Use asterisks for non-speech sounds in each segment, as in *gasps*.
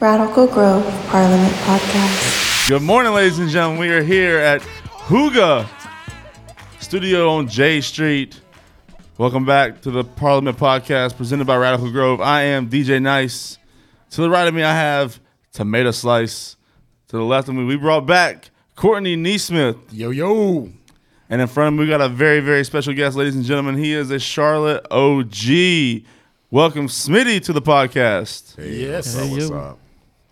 Radical Grove Parliament Podcast. Good morning, ladies and gentlemen. We are here at Huga Studio on J Street. Welcome back to the Parliament Podcast presented by Radical Grove. I am DJ Nice. To the right of me, I have Tomato Slice. To the left of me, we brought back Courtney Neesmith. Yo yo. And in front of me, we got a very, very special guest, ladies and gentlemen. He is a Charlotte OG. Welcome, Smitty, to the podcast. Hey, yes. Hey, what's up?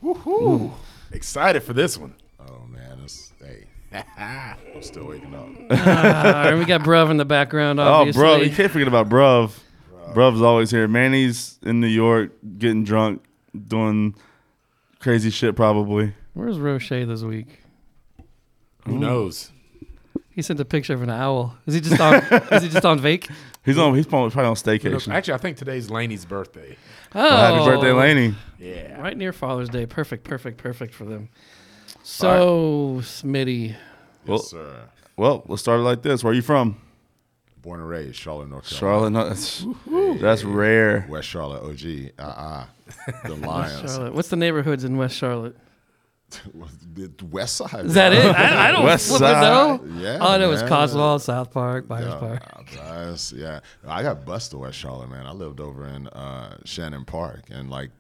Woohoo. Excited for this one. Oh man, it's hey, *laughs* I'm still waking up. *laughs* Uh, and we got Bruv in the background, Oh, obviously. bro, you can't forget about Bruv. Bruv's always here. Manny's in New York getting drunk, doing crazy shit probably. Where's Roche this week? Who knows? He sent a picture of an owl. Is he just on? is he just on *laughs* vake? He's on. He's probably probably on Who staycation. Actually, I think today's Laney's birthday. Oh, Well, happy birthday, Laney. Yeah. Right near Father's Day. Perfect, perfect, perfect for them. So, Smitty, Well- yes, sir. Well, let's start it like this. Where are you from? Born and raised, Charlotte, North Charlotte. Carolina. No, that's, that's rare. West Charlotte, OG. Uh uh *laughs* The Lions. Charlotte. What's the neighborhoods in West Charlotte? The West Side. Is that it? I, I don't West Side. know. Yeah. All I know is man. Cotswold, South Park, Myers Yeah, Park. Bias, yeah. I got bused to West Charlotte, man. I lived over in uh, Shannon Park, and like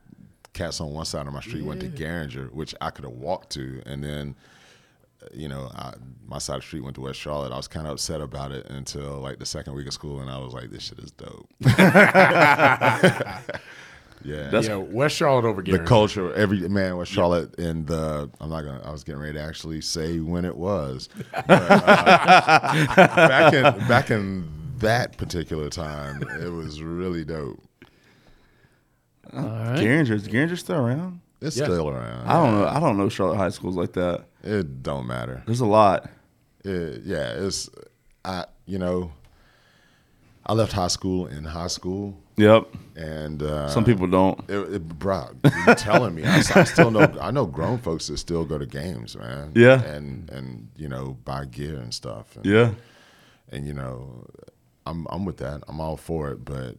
cats on one side of my street went to Garinger, which I could have walked to, and then you know, I, my side of the street went to West Charlotte. I was kind of upset about it until like the second week of school, and I was like, "This shit is dope." *laughs* *laughs* yeah, That's- yeah, West Charlotte over the culture. Every man West Charlotte and the. I'm not gonna. I was getting ready to actually say when it was. *laughs* But, uh, back in back in that particular time, it was really dope. All right. Garinger. Is Garinger still around? It's Yes. still around. I don't know. I don't know Charlotte high schools like that. It don't matter. There's a lot. It, yeah, it's I. You know, I left high school in high school, Yep. and uh, Some people don't. It, it, bro, you're telling me? I, I still know. I know grown folks that still go to games, man. Yeah. and and you know buy gear and stuff. And, Yeah. and you know, I'm I'm with that. I'm all for it, but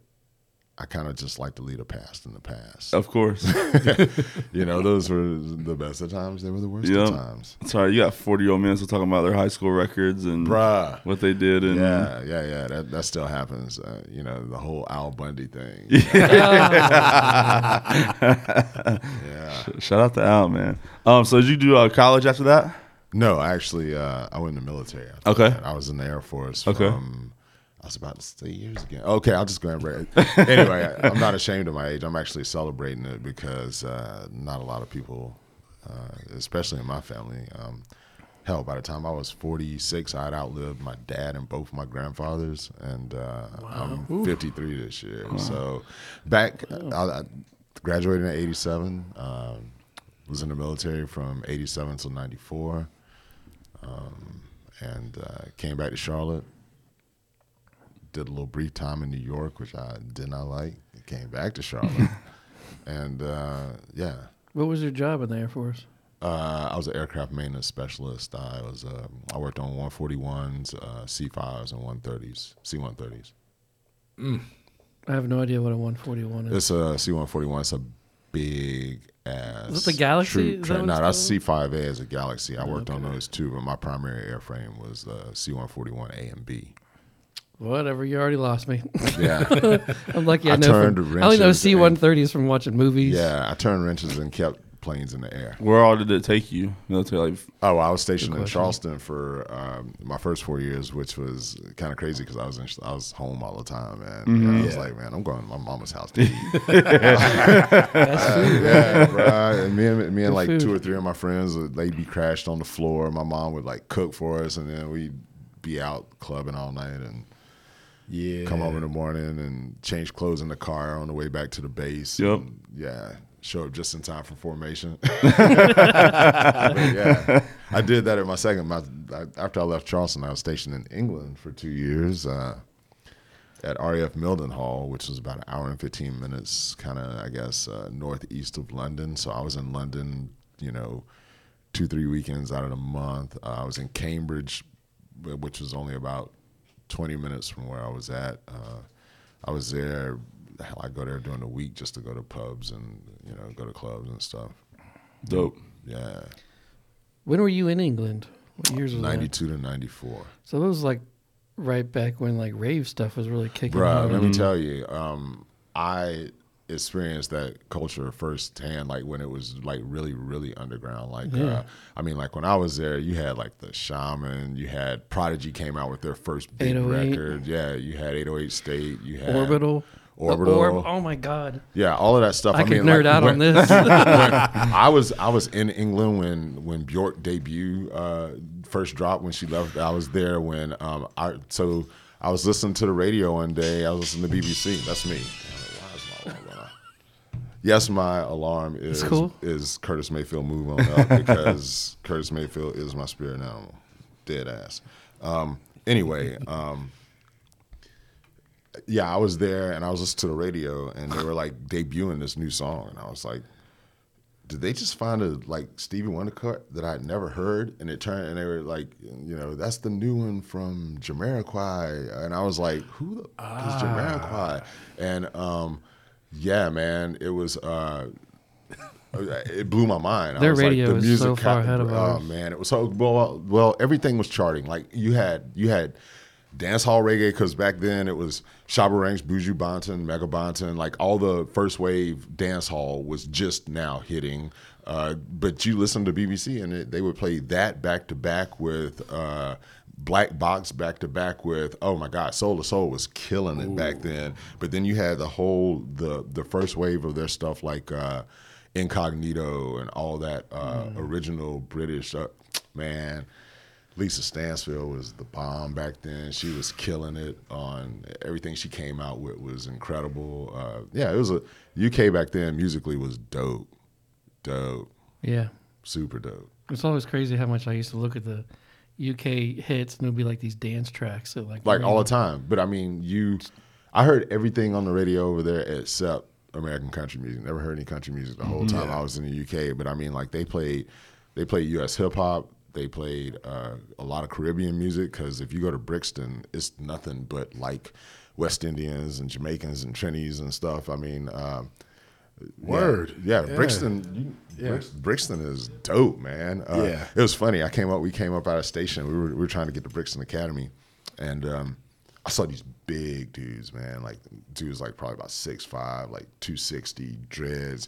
I kind of just like to leave the past in the past. Of course. *laughs* *laughs* You know, those were the best of times. They were the worst Yeah. of times. Sorry, you got 40 year old men still talking about their high school records and Bruh. what they did. And Yeah, yeah, yeah. That that still happens. Uh, you know, the whole Al Bundy thing. *laughs* yeah. shout out to Al, man. Um, so did you do uh, college after that? No, actually, uh, I went in the military. after Okay. that. I was in the Air Force. Okay. From, I was about to say years again. Okay, I'll just go ahead and break anyway, I- I'm not ashamed of my age. I'm actually celebrating it because uh, not a lot of people, uh, especially in my family, um, hell, by the time I was 46, I had outlived my dad and both my grandfathers, and uh, I'm 53 this year. So back, I, I graduated in 87, um, was in the military from 87 till 94 um, and uh, came back to Charlotte. Did a little brief time in New York, which I did not like. Came back to *laughs* Charlotte, and uh, yeah, What was your job in the Air Force? uh, I was an aircraft maintenance specialist. I was uh, I worked on 141s, uh, C5s, and 130s, C130s. I have no idea what a 141 is. It's a C141. It's a big ass. Is it the Galaxy? troop that No, that's C5A as a Galaxy. I worked on those too, but my primary airframe was uh, C141A and B. Whatever, you already lost me. Yeah. *laughs* I'm lucky I, I know. turned From, I only know wrenches C-130s from watching movies. Yeah, I turned wrenches and kept planes in the air. Where all did it take you? Military, like, Oh, I was stationed in. Charleston for um, my first four years, which was kind of crazy because I was in, I was home all the time, man. Mm-hmm. And I was like, man, I'm going to my mama's house to *laughs* eat. That's *laughs* food. yeah, bro. And me and me and like food. two or three of my friends, they'd be crashed on the floor. My mom would like cook for us, and then we'd be out clubbing all night and Yeah. come home in the morning and change clothes in the car on the way back to the base. Yep. Yeah. Show up just in time for formation. *laughs* Yeah. *laughs* I did that at my second. My, after I left Charleston, I was stationed in England for two years uh, at RAF Mildenhall, which was about an hour and 15 minutes, kind of, I guess, uh, northeast of London. So I was in London, you know, two, three weekends out of the month. Uh, I was in Cambridge, which was only about 20 minutes from where I was at. Uh, I was there. I go there during the week just to go to pubs and you know go to clubs and stuff. Dope. Yeah, When were you in England? What years was that? 92 to 94. So it was like right back when like rave stuff was really kicking. Bruh, hard. let me tell you, um, I experienced that culture firsthand, like when it was like really, really underground. Like, Yeah. uh, I mean, like when I was there, you had like the Shamen, you had Prodigy came out with their first big record. Yeah, you had 808 State, you had Orbital. Orbital. Orb- Oh my god. Yeah, all of that stuff. I, I, could mean, nerd like, out on this. *laughs* *laughs* I was I was in England when when Bjork debut uh, first dropped when she left. I was there when um I so I was listening to the radio one day. I was listening to BBC. That's me. Yes, my alarm is cool. is Curtis Mayfield move on up *laughs* because Curtis Mayfield is my spirit animal. Dead ass. Um, anyway, um, yeah, I was there and I was listening to the radio and they were like debuting this new song and I was like, did they just find a like Stevie Wonder cut that I'd never heard? And it turned and they were like, you know, that's the new one from Jamiroquai. And I was like, who the fuck is Jamiroquai? And um, yeah, man, it was. Uh, it blew my mind. I Their was like, radio the is music so far ahead of Oh man, it was so well. Well, everything was charting. Like you had, you had dance hall reggae because back then it was Shabba Ranks, Buju Banton, Mega Banton. Like all the first wave dance hall was just now hitting. Uh, but you listen to BBC and it, they would play that back to back with. Uh, Black Box back to back with oh my God, Soul II Soul was killing it back then. But then you had the whole the the first wave of their stuff like uh, Incognito and all that uh, original British uh, man. Lisa Stansfield was the bomb back then. She was killing it on everything she came out with was incredible. Uh, yeah, it was a UK back then musically was dope, dope, yeah. super dope. It's always crazy how much I used to look at the UK hits and it would be like these dance tracks. That like like all the time. But I mean, you, I heard everything on the radio over there except American country music. Never heard any country music the whole time I was in the UK. But I mean, like they played, they played U.S. hip hop. They played uh, a lot of Caribbean music because if you go to Brixton, it's nothing but like West Indians and Jamaicans and Trinis and stuff. I mean. Um, Word. yeah, Yeah. Brixton. Yeah. Brixton is dope, man. Uh, Yeah. it was funny. I came up. We came up out of station. We were we were trying to get to Brixton Academy, and um, I saw these big dudes, man. Like dudes, like probably about six five, like two sixty, dreads.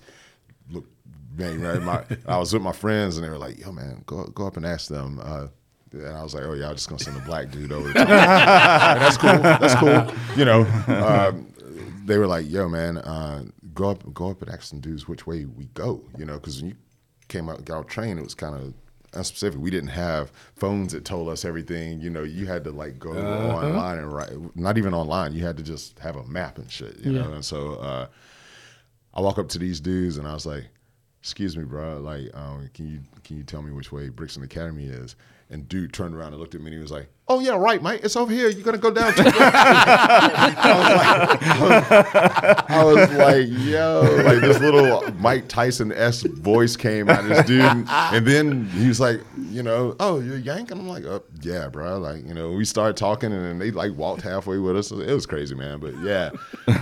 Look, man. Right, my, *laughs* I was with my friends, and they were like, "Yo, man, go go up and ask them." Uh, and I was like, "Oh yeah, I'm just gonna send a black dude over." *laughs* that's cool. That's cool. You know, um, they were like, "Yo, man, uh, go up, go up and ask some dudes which way we go." You know, because when you came out, got out train, it was kind of unspecific. We didn't have phones that told us everything. You know, you had to like go online and write. Not even online. You had to just have a map and shit. You know, and so uh, I walk up to these dudes and I was like, "Excuse me, bro. Like, um, can you can you tell me which way Brixton Academy is?" And dude turned around and looked at me and he was like, "Oh yeah, right, mate. It's over here. You're gonna go down." To *laughs* I was like, "Yo!" Like this little Mike Tyson s voice came out of this dude, and then he was like, "You know, oh, you're Yank," and I'm like, oh, "Yeah, bro." Like, you know, we started talking, and then they like walked halfway with us. It was crazy, man. But yeah,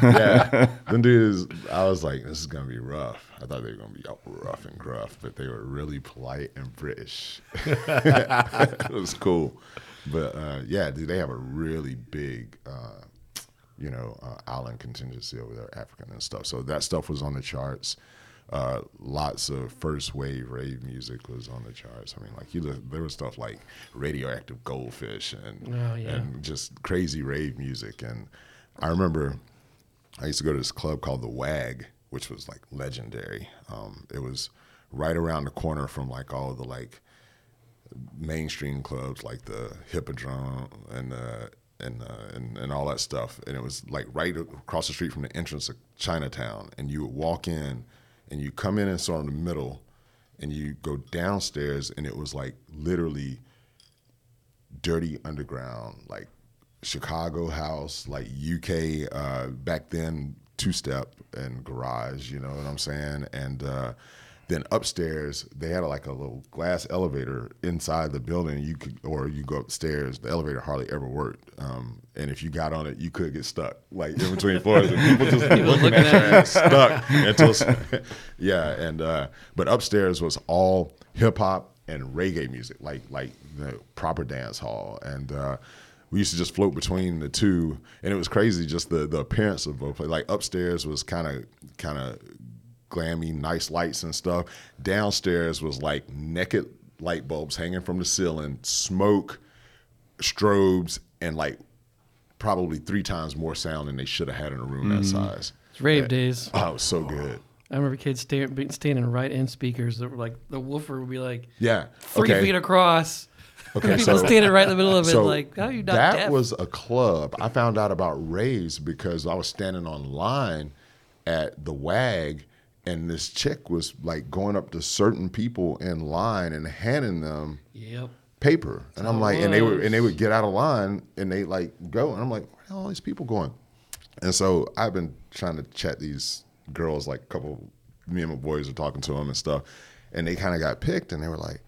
yeah, them dudes. I was like, "This is gonna be rough." I thought they were gonna be rough and gruff, but they were really polite and British. *laughs* it was cool, but uh, yeah, dude, they have a really big. Uh, you know, uh, island contingency over there, African and stuff. So that stuff was on the charts. Uh, lots of first wave rave music was on the charts. I mean, like you, look- there was stuff like radioactive goldfish and Oh, yeah. and just crazy rave music. And I remember I used to go to this club called the Wag, which was like legendary. Um, it was right around the corner from like all the like mainstream clubs like the Hippodrome and uh, and, uh, and and all that stuff. And it was like right across the street from the entrance of Chinatown. And you would walk in, and you come in and sort of in the middle, and you go downstairs, and it was like literally dirty underground, like Chicago house, like UK uh, back then two step and garage. You know what I'm saying? And uh, Then upstairs, they had like a little glass elevator inside the building. You could, or you go upstairs. The elevator hardly ever worked, um, and if you got on it, you could get stuck, like in between *laughs* floors, and people just looking at your ass stuck until, *laughs* yeah. And uh, but upstairs was all hip hop and reggae music, like like the proper dance hall, and uh, we used to just float between the two, and it was crazy just the the appearance of both. places. Like upstairs was kind of kind of glammy, nice lights and stuff. Downstairs was like naked light bulbs hanging from the ceiling, smoke, strobes, and like probably three times more sound than they should have had in a room that mm. size. It's rave days. Oh, it was so good. I remember kids sta- being- standing right in speakers that were like the woofer would be like Yeah. three okay. feet across. *laughs* Okay, People so- standing right in the middle of it, So like, how are you not that deaf? was a club. I found out about raves because I was standing online at the WAG, and this chick was like going up to certain people in line and handing them yep. paper, and I'm like, and they would and they would get out of line and they like go, and I'm like, where are all these people going? And so I've been trying to chat these girls, like a couple, me and my boys are talking to them and stuff, and they kind of got picked, and they were like,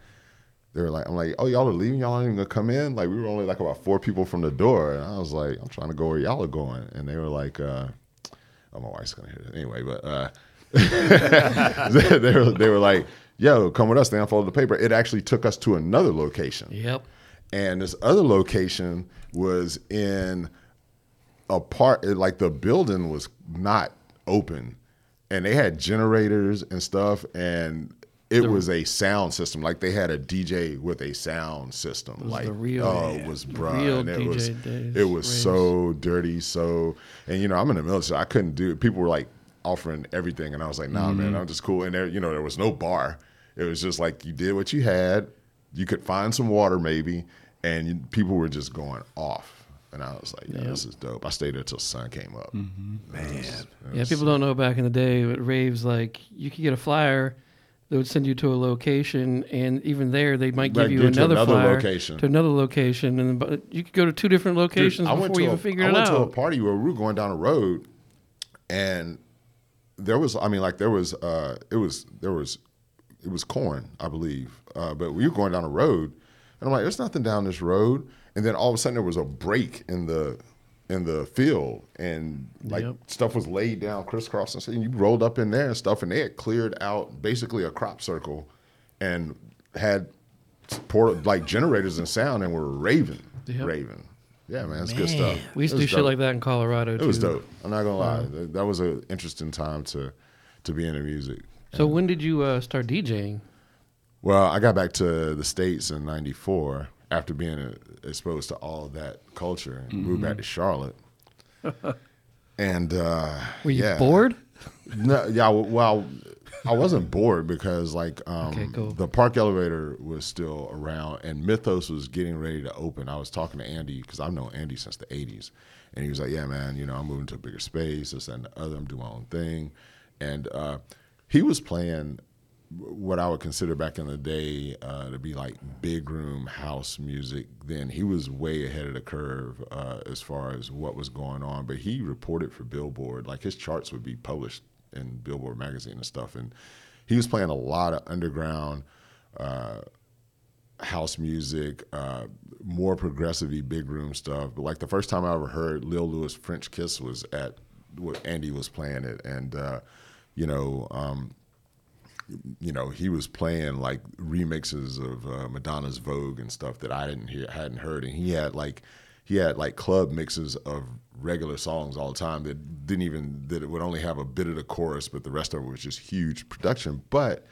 they were like, I'm like, oh, y'all are leaving, y'all aren't even gonna come in. Like we were only like about four people from the door, and I was like, I'm trying to go where y'all are going, and they were like, uh, oh, my wife's gonna hear it anyway, but uh, *laughs* they, were they were like, yo, come with us. They unfolded the paper. It actually took us to another location. Yep. And this other location was in a part, like the building was not open. And they had generators and stuff. And it was a sound system. Like they had a DJ with a sound system. like, the real- oh, yeah, was bruh. it DJ was, days, it was so dirty. So, and you know, I'm in the military. I couldn't do it. People were like offering everything. And I was like, nah, man, mm-hmm. I'm just cool. And there, you know, there was no bar. It was just like you did what you had. You could find some water maybe, and you, people were just going off. And I was like, yeah, this is dope. I stayed there till sun came up. Mm-hmm. Man, Yeah, people don't know back in the day with raves, like you could get a flyer, they would send you to a location, and even there they might give Like, you get to another, another flyer location. to another location, and but you could go to two different locations I before went to you a, even figured I it went to a party where we were going down a road, and there was, I mean, like there was, uh, it was, there was, it was corn, I believe, uh, but we were going down a road, and I'm like, there's nothing down this road, and then all of a sudden there was a break in the in the field, and like Yep. stuff was laid down crisscross, and so you rolled up in there and stuff, and they had cleared out basically a crop circle, and had port like generators and sound, and were raving, Yep. raving. Yeah, man, it's good stuff. We used to do was shit like that in Colorado too. It was dope. I'm not gonna lie. That- That was an interesting time to to be into music. So when did you uh, start DJing? Well, I got back to the states in '94 after being uh, exposed to all of that culture and moved back to Charlotte. *laughs* and uh, Were you yeah. bored? No, yeah. Well, I wasn't bored because like um, Okay, cool. the park elevator was still around, and Mythos was getting ready to open. I was talking to Andy because I've known Andy since the '80s, and he was like, "Yeah, man, you know, I'm moving to a bigger space, this and the other. I'm doing my own thing," and uh, he was playing what I would consider back in the day uh, to be like big room house music. Then he was way ahead of the curve uh, as far as what was going on. But he reported for Billboard, like his charts would be published in Billboard magazine and stuff. And he was playing a lot of underground uh, house music, uh, more progressive big room stuff. But like the first time I ever heard Lil Louis French Kiss was at what Andy was playing it, and uh, you know. Um, you know, he was playing like remixes of uh, Madonna's Vogue and stuff that I didn't hear, hadn't heard, and he had like he had like club mixes of regular songs all the time that didn't even that it would only have a bit of the chorus, but the rest of it was just huge production, but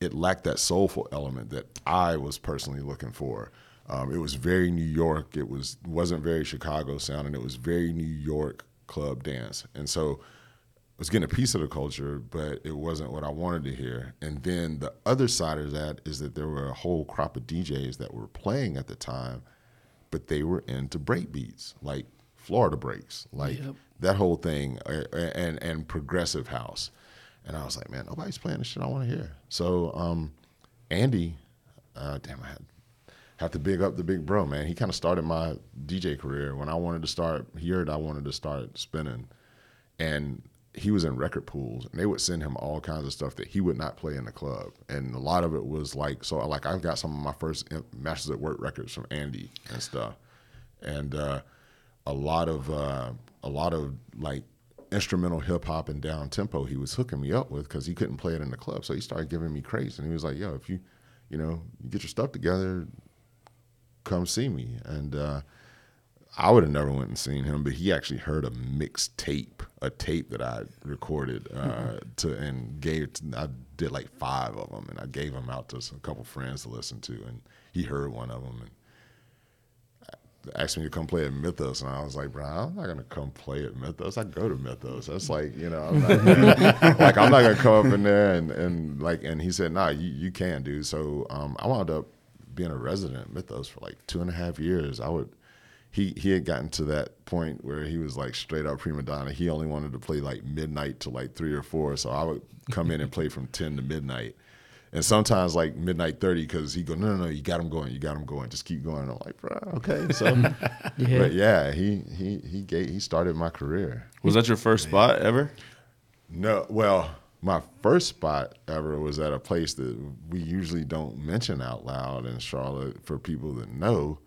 it lacked that soulful element that I was personally looking for. Um, it was very New York. It was wasn't very Chicago sounding. It was very New York club dance, and so was getting a piece of the culture, but it wasn't what I wanted to hear. And then the other side of that is that there were a whole crop of DJs that were playing at the time, but they were into break beats, like Florida breaks, like Yep. that whole thing, uh, and and progressive house. And I was like, man, nobody's playing the shit I want to hear. So um, Andy, uh, damn, I had, have to big up the big bro, man. He kind of started my DJ career when I wanted to start. He heard I wanted to start spinning, and he was in record pools, and they would send him all kinds of stuff that he would not play in the club, and a lot of it was like so. Like i've got some of my first Masters at Work records from Andy and stuff, and uh, a lot of uh, a lot of like instrumental hip hop and down tempo he was hooking me up with because he couldn't play it in the club. So he started giving me crates, and he was like, "Yo, if you, you know, you get your stuff together, come see me." And uh, I would have never went and seen him, but he actually heard a mixed tape, a tape that I recorded uh, to and gave. I did like five of them, and I gave them out to some, a couple friends to listen to, and he heard one of them and asked me to come play at Mythos, and I was like, bro, I'm not gonna come play at Mythos. I go to Mythos. That's like, you know, I'm not *laughs* *laughs* like I'm not gonna come up in there and, and like, and he said, nah, you, you can, dude. So um, I wound up being a resident at Mythos for like two and a half years. I would. He, he had gotten to that point where he was like straight up prima donna. He only wanted to play like midnight to like three or four. So I would come in and play from 10 to midnight and sometimes like midnight 30 because he go no no no you got him going you got him going just keep going i'm like bro okay so *laughs* Yeah. but yeah he he he gave, he started my career Was that your first spot ever? no well my first spot ever was at a place that we usually don't mention out loud in charlotte for people that know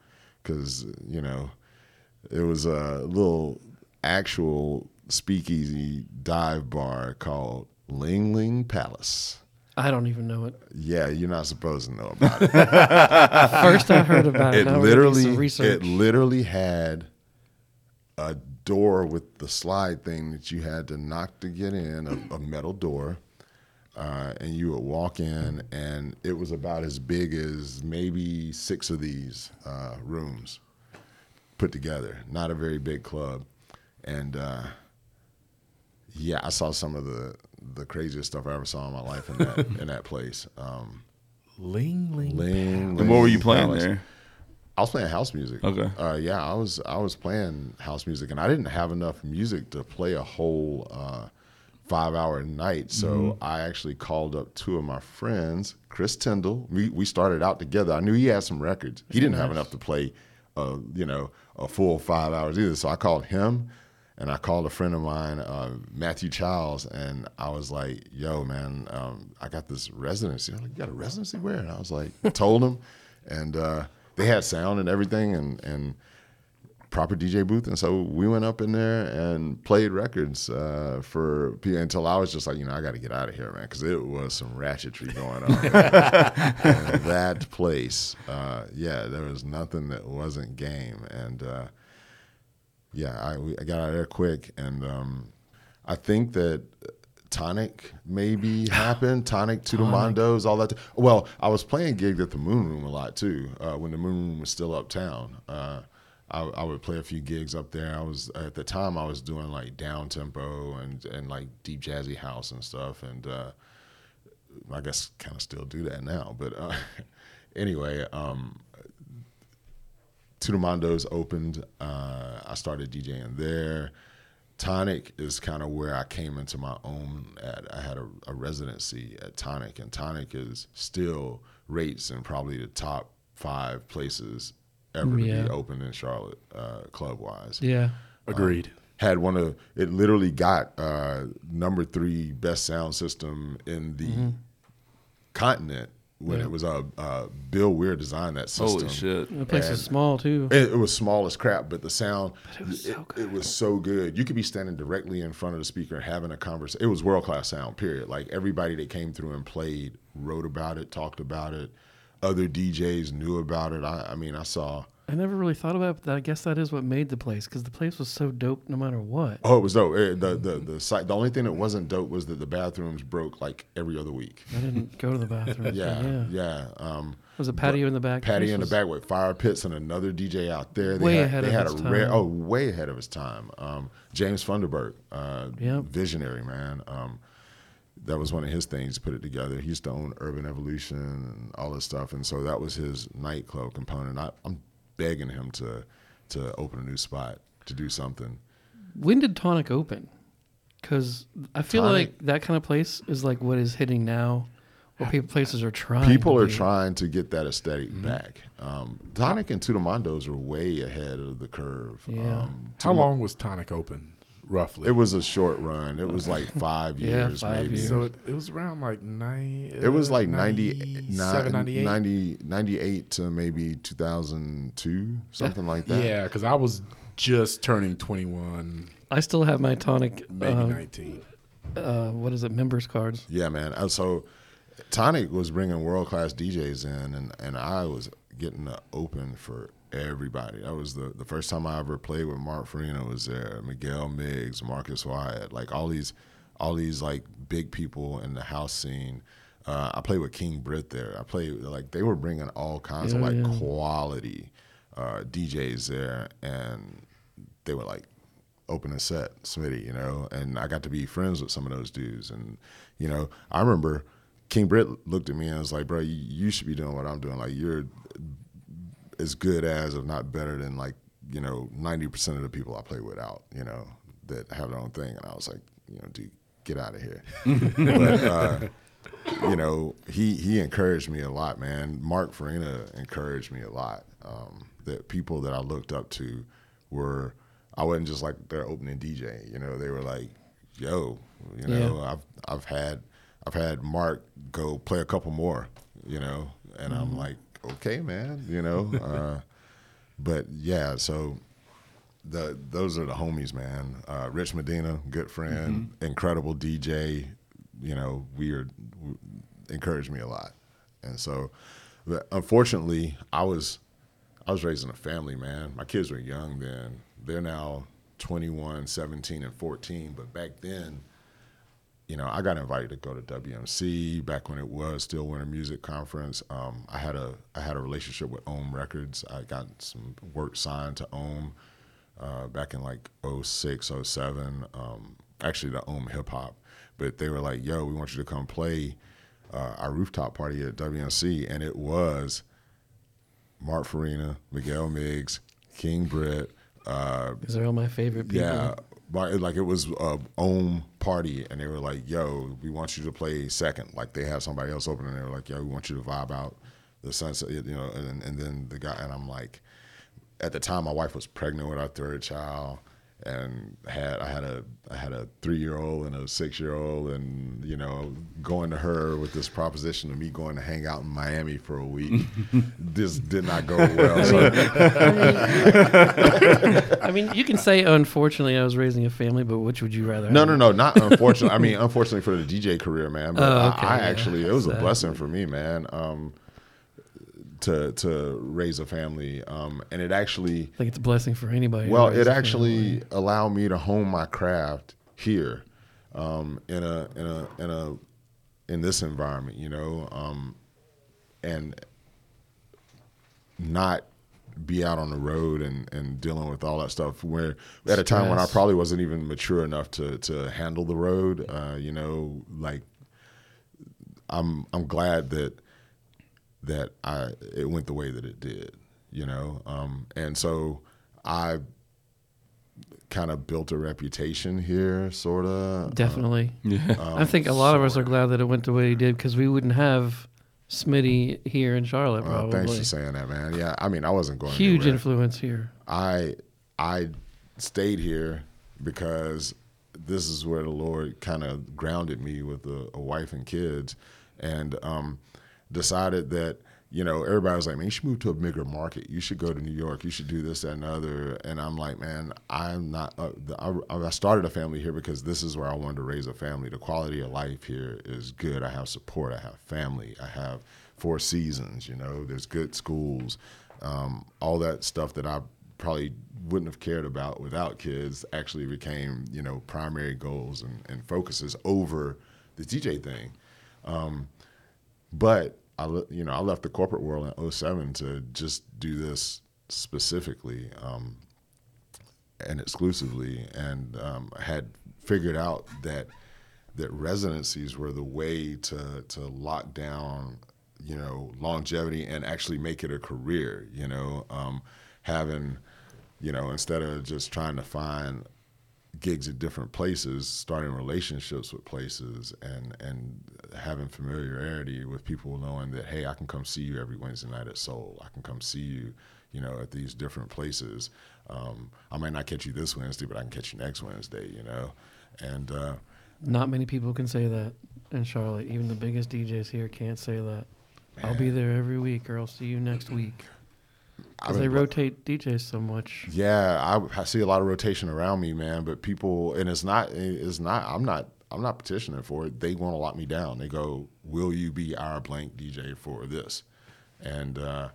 because you know it was a little actual speakeasy dive bar called ling ling palace I don't even know it. yeah, you're not supposed to know about it. *laughs* First I heard about it. it now we're gonna do some literally it literally had a door with the slide thing that you had to knock to get in a, a metal door uh, and you would walk in and it was about as big as maybe six of these uh, rooms put together not a very big club and uh, yeah i saw some of the the craziest stuff i ever saw in my life in that *laughs* in that place um, Ling ling. Ling, And what were you playing Palace. there? I was playing house music. Okay. Uh, yeah, I was I was playing house music, and I didn't have enough music to play a whole uh, five hour night. So Mm-hmm. I actually called up two of my friends, Chris Tyndall. We we started out together. I knew he had some records. He didn't have enough to play, uh, you know, a full five hours either. So I called him. And I called a friend of mine, uh, Matthew Childs, and I was like, "Yo, man, um, I got this residency." I'm like, "You got a residency where?" And I was like, *laughs* told him, and uh, they had sound and everything, and and proper DJ booth, and so we went up in there and played records uh, for until I was just like, you know, I got to get out of here, man, because it was some ratchetry going on. *laughs* that place, uh, yeah, there was nothing that wasn't game, and uh, yeah, I, we, I got out of there quick, and um, I think that Tonic maybe *gasps* happened. Tonic, Tudomondos, all that. Well, I was playing gigs at the Moon Room a lot too uh, when the Moon Room was still uptown. Uh, I, I would play a few gigs up there. I was at the time I was doing like down tempo and and like deep jazzy house and stuff, and uh, I guess kind of still do that now. But uh, *laughs* anyway, um, Tudomondos opened. Uh, I started DJing there. Tonic is kind of where I came into my own. At I had a, a residency at Tonic, and Tonic is still rates in probably the top five places ever to Yeah. be open in Charlotte, uh, club wise. yeah. Agreed. Had one of it. Literally got uh, number three best sound system in the continent when Yeah. it was uh, uh, Bill Weir designed that system. Holy shit. The place is small too. It, it was small as crap, but the sound it was so it was so good. You could be standing directly in front of the speaker having a conversation. It was world class sound. Period. Like everybody that came through and played wrote about it, talked about it. Other DJs knew about it. I, I mean, I saw. I never really thought about it, but I guess that is what made the place because the place was so dope no matter what. Oh, it was dope. The the the site. The only thing that wasn't dope was that the bathrooms broke like every other week. I didn't go to the bathroom. *laughs* Yeah, yeah. yeah. Um, Was a patio in the back? patio in the back with fire pits and another DJ out there. They Way had, ahead they of had its a rare, time. oh, way ahead of his time. Um, James Funderburk, uh, Yep. visionary man. Um, that was one of his things. to Put it together. He used to own Urban Evolution and all this stuff, and so that was his nightclub component. I, I'm begging him to to open a new spot to do something. When did Tonic open? Because I feel Tonic- like that kind of place is like what is hitting now, where people places are trying. People to are be. trying to get that esthetic back. Um, Tonic and Tudomondos are way ahead of the curve. Yeah. Um, How long was Tonic open? Roughly. It was a short run. It was like five Yeah, years, five maybe. years. so it, it was around like nine. It was like 90, 90, 97, 98. 90, 98 to maybe 2002, something like that. Yeah, because I was just turning 21, I still have my tonic. maybe Uh, 19. uh, what is it? Members cards. Yeah, man. Uh, So Tonic was bringing world class DJs in, and, and I was getting the open for everybody. That was the, the first time I ever played with Mark Farina was there, Miguel Migs, Marques Wyatt, like all these all these like big people in the house scene. Uh, I played with King Britt there. I played like they were bringing all kinds of like yeah. quality uh, DJs there, and they were like open a set, Smitty, you know, and I got to be friends with some of those dudes. And, you know, I remember King Britt looked at me and was like, bro, you, you should be doing what I'm doing. Like, you're as good as, if not better than, like, you know, 90% of the people I play with out, you know, that have their own thing. And I was like, you know, dude, get out of here. *laughs* but, uh, you know, he he encouraged me a lot, man. Mark Farina encouraged me a lot. Um, that people that I looked up to were, I wasn't just like their opening DJ. You know, they were like, "Yo, you know, Yeah. I've I've had I've had Mark go play a couple more. You know, and I'm like, okay, man. You know, *laughs* uh, but yeah, so the those are the homies, man. Uh, Rich Medina, good friend, incredible DJ. You know, weird, w- encouraged me a lot, and so, but unfortunately, I was I was raising a family, man. My kids were young then. They're now 21, 17, and 14. But back then, you know, I got invited to go to WMC back when it was still Winter Music Conference. Um, I had a I had a relationship with Om Records. I got some work signed to Om uh, back in like 06, 07. Um, actually, the Om Hip Hop. But they were like, "Yo, we want you to come play uh, our rooftop party at WMC," and it was Mark Farina, Miguel Migs, King Britt. Uh, These are all my favorite people. yeah, like it was a own party, and they were like, "Yo, we want you to play second. Like they had somebody else open, and they were like, "Yo, we want you to vibe out the sunset." You know, and and then the guy, and I'm like, at the time, my wife was pregnant with our third child, and had I had a I had a three year old and a six year old, and you know, going to her with this proposition of me going to hang out in Miami for a week, *laughs* this did not go well. So *laughs* I mean, you can say unfortunately I was raising a family, but which would you rather? No, have? no, no, not unfortunately. I mean, unfortunately for the DJ career, man. But Oh, I- okay, I, yeah. actually, it was a blessing for me, man. Um, to to raise a family, um, and it actually, think it's a blessing for anybody. well, it actually allowed me to hone my craft here, um, in a in a in a in this environment, you know, um, and not be out on the road and, and dealing with all that stuff where at a time when I probably wasn't even mature enough to, to handle the road, uh, you know, like I'm I'm glad that that I it went the way that it did, you know. Um, and so I kind of built a reputation here, sort of. Definitely. Yeah. I think a lot of us are glad that it went the way it did because we wouldn't have Smitty here in Charlotte. Uh, Probably thanks for saying that, man. Yeah, I mean, I wasn't going to huge anywhere. influence here. I I stayed here because this is where the Lord kind of grounded me with a, a wife and kids, and um, decided that you know everybody was like, man, you should move to a bigger market. You should go to New York. You should do this, that, and other. And I'm like, man, I'm not. Uh, the, I, I started a family here because this is where I wanted to raise a family. The quality of life here is good. I have support. I have family. I have four seasons. You know, there's good schools. Um, all that stuff that I probably wouldn't have cared about without kids actually became you know primary goals and, and focuses over the DJ thing. Um, but I you know I left the corporate world in 07 to just do this specifically um, and exclusively, and um, had figured out that that residencies were the way to to lock down you know longevity and actually make it a career. You know, um, having you know instead of just trying to find gigs at different places, starting relationships with places, and and having familiarity with people, knowing that hey, I can come see you every Wednesday night at Soul. I can come see you, you know, at these different places. Um, I might not catch you this Wednesday, but I can catch you next Wednesday. You know, and uh, Not many people can say that in Charlotte. Even the biggest DJs here can't say that. I'll be there every week, or I'll see you next week. Because they rotate DJs so much. Yeah, I, I see a lot of rotation around me, man. But people, and it's not, it's not. I'm not, I'm not petitioning for it. They want to lock me down. They go, "Will you be our blank DJ for this?" And uh,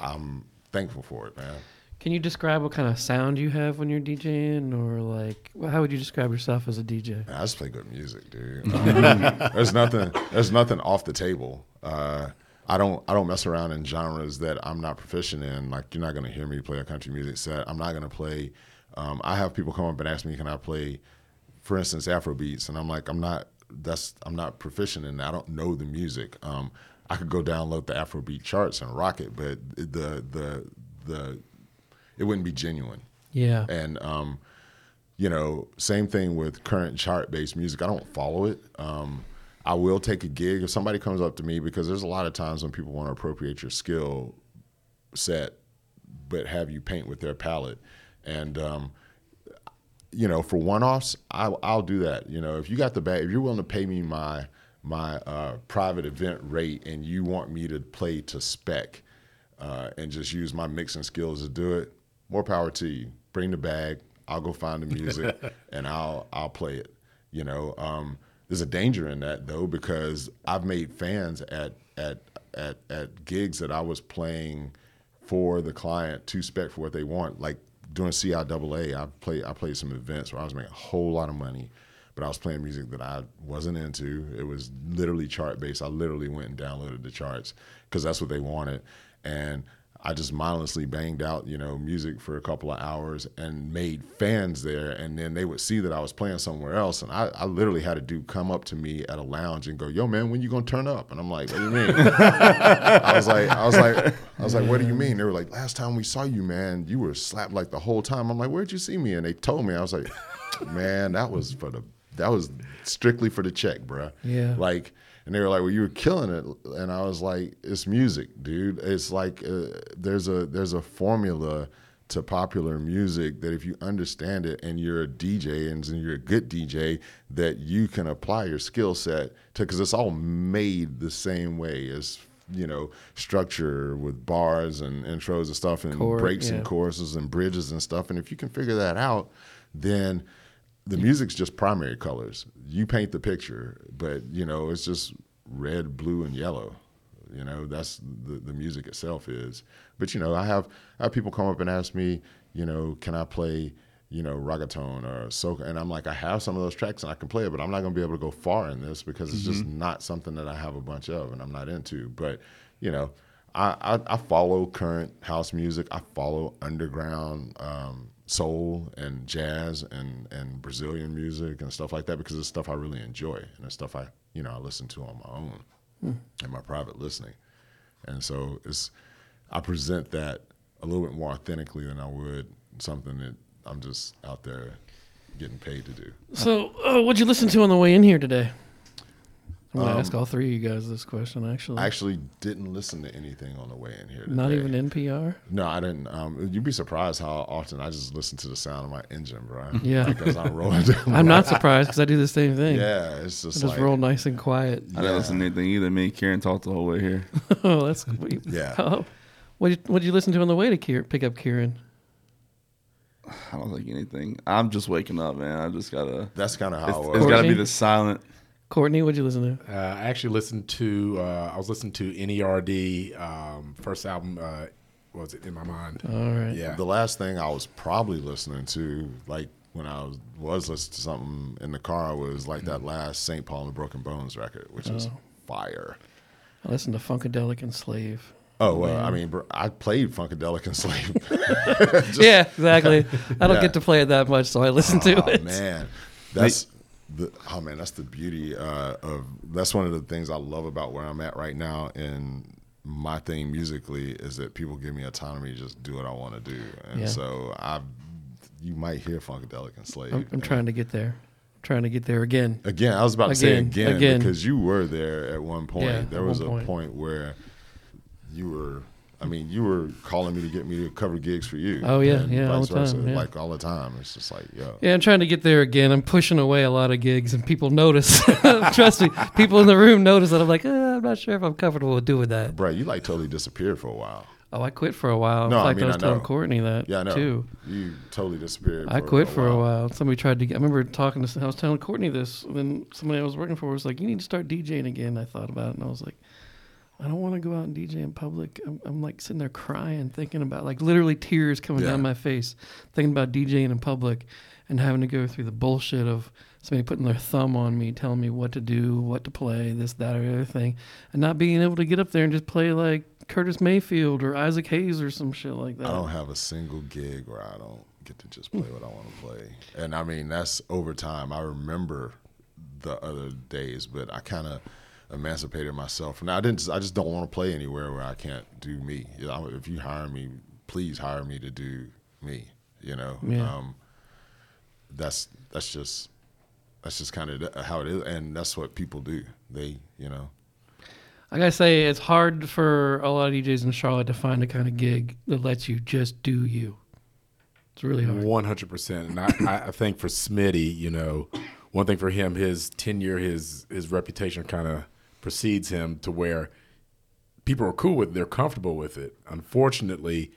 I'm thankful for it, man. Can you describe what kind of sound you have when you're DJing, or like, well, how would you describe yourself as a DJ? Man, I just play good music, dude. *laughs* There's nothing. There's nothing off the table. Uh, I don't. I don't mess around in genres that I'm not proficient in. Like you're not gonna hear me play a country music set. I'm not gonna play. Um, I have people come up and ask me, "Can I play, for instance, Afro beats?" And I'm like, "I'm not. That's. I'm not proficient in. that. I don't know the music. Um, I could go download the Afrobeat charts and rock it, but the the the it wouldn't be genuine. Yeah. And um, you know, same thing with current chart based music. I don't follow it. Um, I will take a gig if somebody comes up to me because there's a lot of times when people want to appropriate your skill set, but have you paint with their palette. And um, you know, for one offs, I'll, I'll do that. You know, if you got the bag, if you're willing to pay me my my uh, private event rate and you want me to play to spec uh, and just use my mixing skills to do it, more power to you. Bring the bag. I'll go find the music *laughs* and I'll I'll play it. You know, um, there's a danger in that though because I've made fans at at at at gigs that I was playing for the client to spec for what they want. Like doing CIAA, I played I played some events where I was making a whole lot of money, but I was playing music that I wasn't into. It was literally chart based. I literally went and downloaded the charts because that's what they wanted, and I just mindlessly banged out, you know, music for a couple of hours and made fans there. And then they would see that I was playing somewhere else. And I, I literally had a dude come up to me at a lounge and go, yo, man, when you gonna turn up? And I'm like, what do you mean? I was like, I was like, I was like, what do you mean? They were like, last time we saw you, man, you were slapped like the whole time. I'm like, where'd you see me? And they told me, I was like, man, that was for the, that was strictly for the check, bruh. Yeah. Like, and they were like, "Well, you were killing it," and I was like, "It's music, dude. It's like uh, there's a there's a formula to popular music that if you understand it and you're a DJ and you're a good DJ, that you can apply your skill set to because it's all made the same way as you know structure with bars and intros and stuff and Chord, breaks yeah. and choruses and bridges and stuff. And if you can figure that out, then the music's just primary colors. You paint the picture, but you know it's just red, blue, and yellow. You know that's the the music itself is. But you know I have I have people come up and ask me, you know, can I play you know reggaeton or soca? And I'm like, I have some of those tracks and I can play it, but I'm not going to be able to go far in this because it's just not something that I have a bunch of and I'm not into. But you know. I, I, I follow current house music. I follow underground um, soul and jazz and, and Brazilian music and stuff like that because it's stuff I really enjoy and it's stuff I you know I listen to on my own in my private listening. And so it's I present that a little bit more authentically than I would something that I'm just out there getting paid to do. So, uh, what'd you listen to on the way in here today? I'm gonna Um, ask all three of you guys this question. Actually, I actually didn't listen to anything on the way in here. not even NPR. No, I didn't. Um, you'd be surprised how often I just listen to the sound of my engine, bro. Yeah. like as I'm rolling down. *laughs* I'm not surprised because I do the same thing. Yeah, it's I just just like roll nice and quiet. I didn't listen to anything either. Me and Kieran talked the whole way here. *laughs* oh, that's what Yeah. Oh, what did what you listen to on the way to Kier, pick up Kieran? *sighs* I don't think anything. I'm just waking up, man. I just gotta. That's kind of It's, how it it's was. gotta be the silent. Courtney, what'd you listen to? Uh, I actually listened to. Uh, I was listening to Nerd um, first album. Uh, what was it in my mind? All right. Yeah. The last thing I was probably listening to, like when I was was listening to something in the car, was like that last St. Paul and the Broken Bones record, which is fire. I listened to Funkadelic and Slave. Oh well, I mean, bro, I played Funkadelic and Slave. *laughs* yeah, exactly. *laughs* I don't Yeah. get to play it that much, so I listen to oh it. man, that's the oh man, that's the beauty uh, of that's one of the things I love about where I'm at right now and my thing musically is that people give me autonomy to just do what I want to do, and Yeah. so I you might hear Funkadelic and Slave. I'm, I'm trying to get there. trying to get there again. Again, I was about to say Again, again, again. because you were there at one point. Yeah, there was a point. point where you were. I mean, you were calling me to get me to cover gigs for you. Oh, yeah, yeah, all the time, versa, yeah. like all the time. It's just like, yo, Yeah, I'm trying to get there again. I'm pushing away a lot of gigs, and people notice. *laughs* Trust me, people in the room notice that I'm like, eh, I'm not sure if I'm comfortable with doing that. bro, you like totally disappeared for a while. Oh, I quit for a while. In No, I fact, I, mean, was I telling. Courtney that Yeah, I know. too. You totally disappeared. I quit for a while. Somebody tried to. Get, I remember talking to. I was telling Courtney this. And then somebody I was working for was like, "You need to start DJing again." I thought about it, and I was like, "I don't want to go out and DJ in public." I'm, I'm like sitting there crying, thinking about like literally tears coming Yeah. down my face, thinking about DJing in public, and having to go through the bullshit of somebody putting their thumb on me, telling me what to do, what to play, this, that, or the other thing, and not being able to get up there and just play like Curtis Mayfield or Isaac Hayes or some shit like that. I don't have a single gig where I don't get to just play what I want to play. And I mean, that's over time. I remember the other days, but I kind of emancipated myself. from that. I didn't. I just don't want to play anywhere where I can't do me. You know, if you hire me, please hire me to do me. You know, Yeah. um, that's that's just that's just kind of how it is, and that's what people do. They, you know, I gotta say, it's hard for a lot of DJs in Charlotte to find a kind of gig that lets you just do you. It's really hard. One hundred percent, and I, I- I think for Smitty, you know, one thing for him, his tenure, his his reputation kind of precedes him to where people are cool with, it, they're comfortable with it. Unfortunately,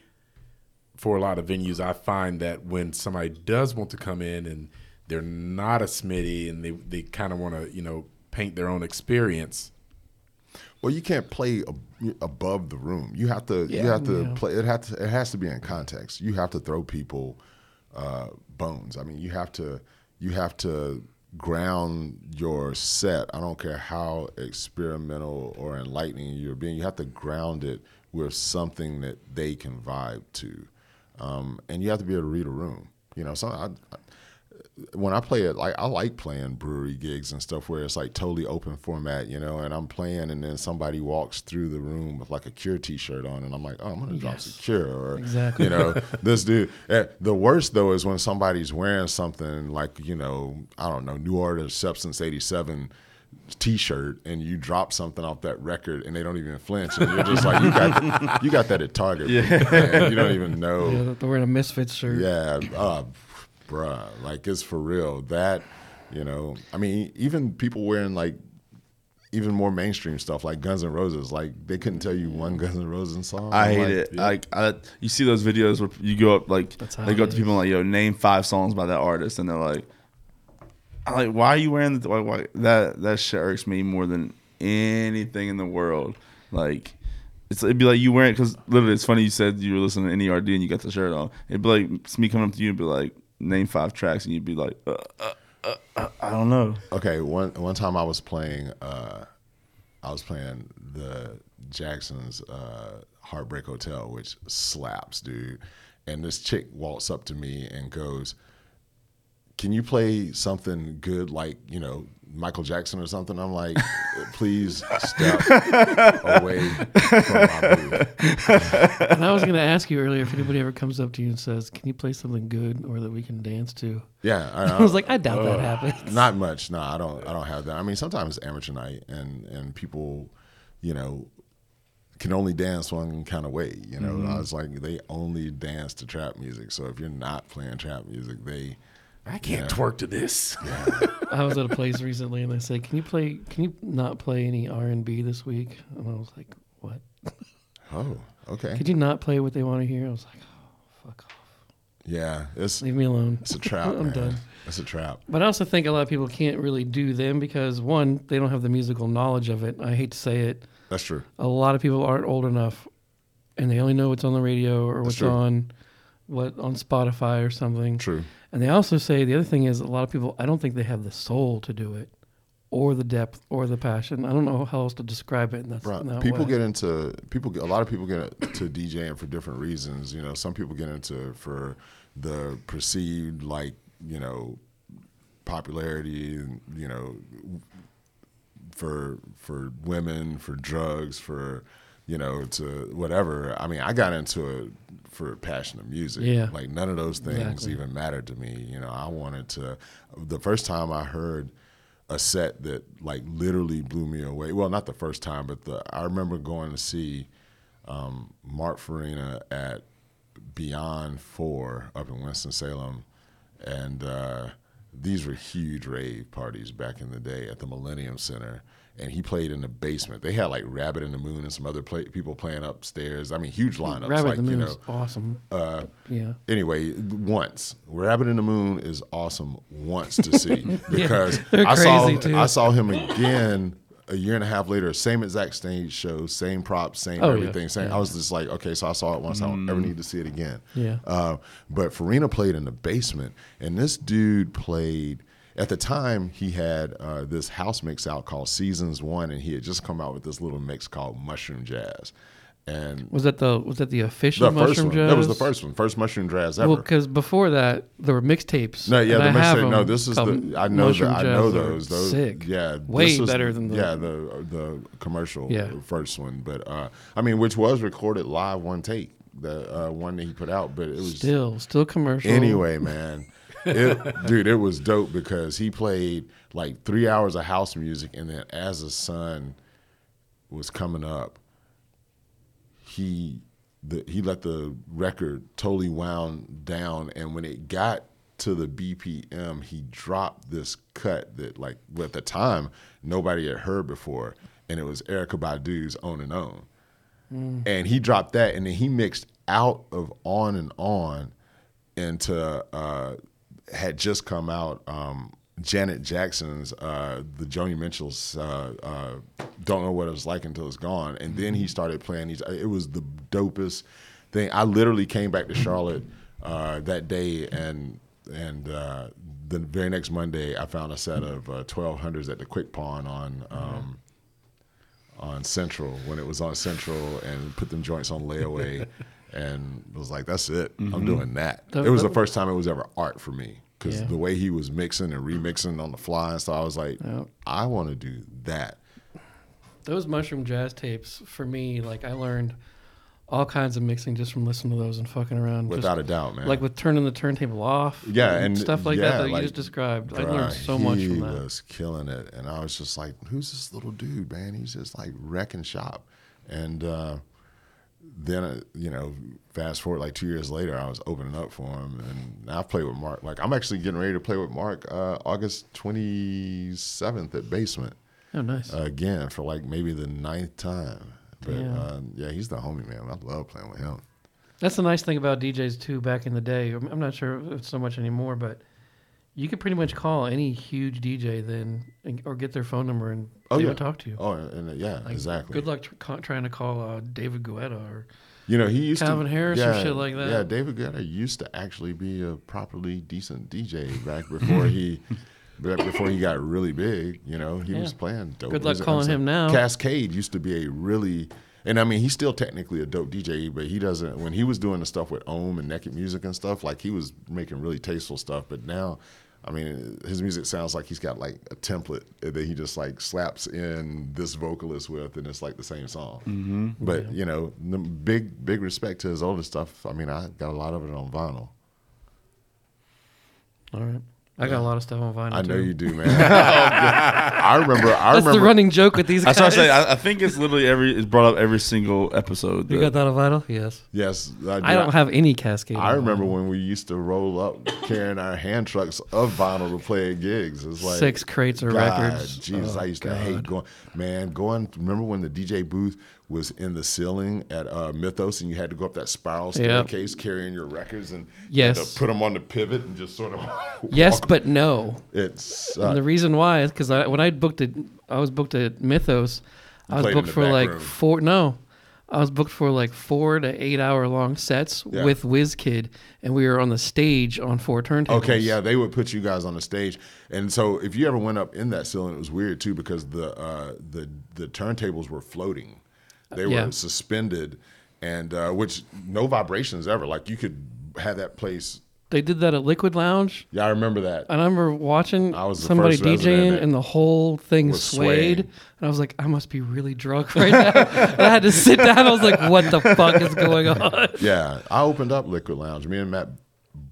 for a lot of venues, I find that when somebody does want to come in and they're not a Smitty and they they kind of want to, you know, paint their own experience. Well, you can't play ab- above the room. You have to. Yeah, you have to yeah. play. It has to. It has to be in context. You have to throw people uh, bones. I mean, you have to. You have to ground your set. I don't care how experimental or enlightening you're being. You have to ground it with something that they can vibe to, um, and you have to be able to read a room. You know, so I, I, when I play it, like I like playing brewery gigs and stuff where it's like totally open format, you know, and I'm playing and then somebody walks through the room with like a Cure T-shirt on, and I'm like, oh, I'm gonna drop Yes. some Cure, or Exactly. you know, *laughs* this dude. eh, The worst though is when somebody's wearing something like you know, I don't know, New Order Substance '87 T-shirt, and you drop something off that record, and they don't even flinch, and you're just like, you got, you got that at Target, *laughs* yeah. you don't even *laughs* know. Yeah, they're wearing a Misfits shirt. Yeah, uh, bruh, like it's for real. That, you know, I mean, even people wearing like even more mainstream stuff like Guns N' Roses, like they couldn't tell you one Guns N' Roses song. I I'm hate like, it. Like I, you see those videos where you go up like they go up to people and like, yo, name five songs by that artist, and they're like, I'm like, why are you wearing the why, why, that? That shit irks me more than anything in the world. Like. It's, it'd be like you wearing because literally it's funny you said you were listening to NERD and you got the shirt on. It'd be like it's me coming up to you and be like name five tracks and you'd be like uh, uh, uh, uh, I don't know. Okay, one one time I was playing, uh, I was playing the Jacksons' uh, Heartbreak Hotel, which slaps, dude. And this chick walks up to me and goes, "Can you play something good like you know Michael Jackson or something?" I'm like, "Please step away from my booth." And I was gonna ask you earlier if anybody ever comes up to you and says, "Can you play something good or that we can dance to?" Yeah, *laughs* I was like, I doubt that uh, happens. Not much. No, I don't. I don't have that. I mean, sometimes it's amateur night, and and people, you know, can only dance one kind of way. You know, mm-hmm. I was like, they only dance to trap music. So if you're not playing trap music, they I can't Yeah. twerk to this. I was at a place recently and they said, "Can you play? Can you not play any R and B this week?" And I was like, "What? oh okay Could you not play what they want to hear?" I was like, "Oh, fuck off, yeah it's leave me alone." it's a trap. *laughs* I'm man. done. It's a trap. But I also think a lot of people can't really do them because one, they don't have the musical knowledge of it. I hate to say it. That's true. A lot of people aren't old enough, and they only know what's on the radio or what's true. on, what on Spotify or something. True. And they also say the other thing is a lot of people. I don't think they have the soul to do it, or the depth, or the passion. I don't know how else to describe it. That's Right. that People way. get into people. Get, a lot of people get to DJing for different reasons. You know, some people get into for the perceived like you know popularity. and, You know, for for women, for drugs, for you know, to whatever. I mean, I got into it for passion of music. Yeah. Like none of those things Exactly. even mattered to me. You know, I wanted to. The first time I heard a set that like literally blew me away. Well, not the first time, but the I remember going to see um, Mark Farina at Beyond Four up in Winston Salem, and uh, these were huge rave parties back in the day at the Millennium Center. And he played in the basement. They had like Rabbit in the Moon and some other play- people playing upstairs. I mean, huge lineups. Rabbit like in the you Moon know, is awesome. uh, yeah. anyway, once Rabbit in the Moon is awesome once to see *laughs* because they're I saw too. I saw him again a year and a half later, same exact stage show, same props, same Oh, yeah. everything. Same. I was just like, okay, so I saw it once. I don't ever need to see it again. Yeah. Uh, but Farina played in the basement, and this dude played. At the time, he had uh, this house mix out called Seasons One, and he had just come out with this little mix called Mushroom Jazz. And Was that the was that the official the first mushroom one, jazz? that was the first one, first Mushroom Jazz ever. Well, because before that there were mixtapes. No, yeah, the mixtape. No, this is the. I know that. I know those. Those. sick. Yeah, way this was- better than the yeah the the commercial. Yeah. first one, but uh, I mean, which was recorded live one take, the uh, one that he put out, but it was still still commercial. anyway, *laughs* man. It, dude, it was dope because he played like three hours of house music, and then as the sun was coming up, he the, he let the record totally wound down, and when it got to the BPM, he dropped this cut that like well, at the time nobody had heard before, and it was Erykah Badu's "On and On." and he dropped that and then he mixed out of on and on into uh had just come out um Janet Jackson's uh the Joni Mitchell's uh uh don't know what it was like until it's gone. And then he started playing these it was the dopest thing. I literally came back to Charlotte uh that day and and uh the very next Monday I found a set of uh, 1200s at the Quick Pawn on um on Central when it was on Central and put them joints on layaway *laughs* and was like, that's it. I'm doing that. It was the- first time it was ever art for me because Yeah. the way he was mixing and remixing on the fly and stuff, I was like, Yep. I want to do that. Those mushroom jazz tapes for me, like I learned all kinds of mixing just from listening to those and fucking around. just- Without a doubt, man. Like with turning the turntable off. Yeah, and stuff like yeah, that that you just described. I Bruh, learned so much he from that. was killing it, and I was just like, "Who's this little dude, man? He's just like wrecking shop." And uh, then, uh, you know, fast forward like two years later, I was opening up for him, and I've played with Mark. Like, I'm actually getting ready to play with Mark uh, August 27th at Basement Oh, nice. uh, again for like maybe the ninth time. But Yeah. uh, yeah, he's the homie, man. I love playing with him. That's the nice thing about DJs too. Back in the day, I'm I'm not sure if it's so much anymore, but you could pretty much call any huge DJ then, and, or get their phone number and Oh, they yeah. would talk to you. Oh, and, uh, yeah, Like, exactly. Good luck tr- trying to call uh, David Guetta or You know, he used Calvin to Harris or shit like that. Yeah, David Guetta used to actually be a properly decent DJ back before he *laughs* before he got really big. You know, he was playing dope. Good luck calling him now. Kaskade used to be a really and I mean he's still technically a dope DJ, but he doesn't when he was doing the stuff with Om and Naked Music and stuff, like he was making really tasteful stuff. But now I mean, his music sounds like he's got like a template that he just like slaps in this vocalist with, and it's like the same song. Mm-hmm. But you know, big big respect to his older stuff. I mean, I got a lot of it on vinyl. all right. I got a lot of stuff on vinyl. I know too. you do, *laughs* man. *laughs* Oh, I remember. I That's remember. the running joke with these I guys. started saying. I, I think it's literally every. It's brought up every single episode. you got that on vinyl? Yes. yes, I don't have any Kaskade. I remember vinyl. when we used to roll up carrying our hand trucks of vinyl to play at gigs. It's like Six crates of God, records. Jesus, Oh, I used to hate going. Man, going. Remember when the DJ booth was in the ceiling at uh, Mythos, and you had to go up that spiral Yep. staircase carrying your records, and Yes. put them on the pivot and just sort of. *laughs* Yes, but no. it's And the reason why is because I, when I booked it, I was booked at Mythos. I was booked for like room. four. No, I was booked for like four to eight hour long sets Yeah. with WizKid, and we were on the stage on four turntables. Okay, yeah, they would put you guys on the stage, and so if you ever went up in that ceiling, it was weird too because the uh, the the turntables were floating, they were Yeah. suspended, and uh, which no vibrations ever. Like you could have that place they did that at Liquid Lounge. Yeah, I remember that. And I remember watching I was somebody DJing, and the whole thing swayed. swaying. And I was like, I must be really drunk *laughs* right now. and I had to sit down. I was like, what the fuck is going on? *laughs* Yeah, I opened up Liquid Lounge. Me and Matt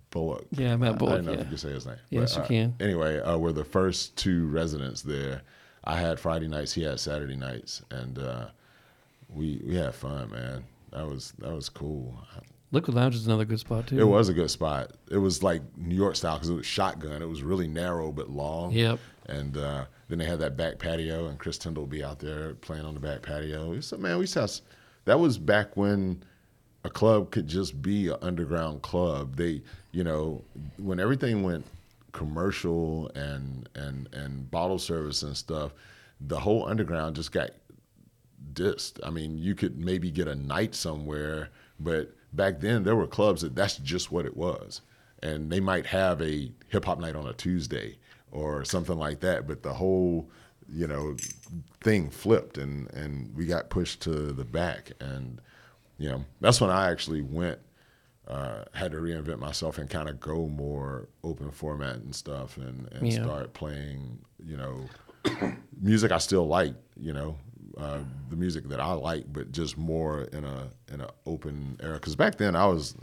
Bullock. Yeah, Matt Bullock. I Bullock, didn't know yeah. if you could say his name. Yes, you uh, can. Anyway, uh, we're the first two residents there. I had Friday nights. He had Saturday nights, and uh, we we had fun, man. That was that was cool. Liquid Lounge is another good spot too. It was a good spot. It was like New York style because it was shotgun. It was really narrow but long. Yep. And uh, then they had that back patio, and Chris Tyndall would be out there playing on the back patio. Was, man, we used to have, s- that was back when a club could just be an underground club. They, you know, when everything went commercial and and and bottle service and stuff, the whole underground just got dissed. I mean, you could maybe get a night somewhere, but back then there were clubs that that's just what it was. And they might have a hip hop night on a Tuesday or something like that, but the whole, you know, thing flipped and and we got pushed to the back and you know, that's when I actually went uh, had to reinvent myself and kind of go more open format and stuff and, and Yeah. start playing, you know, *coughs* music I still like, you know, uh, the music that I like, but just more in a in a open era. Because back then I was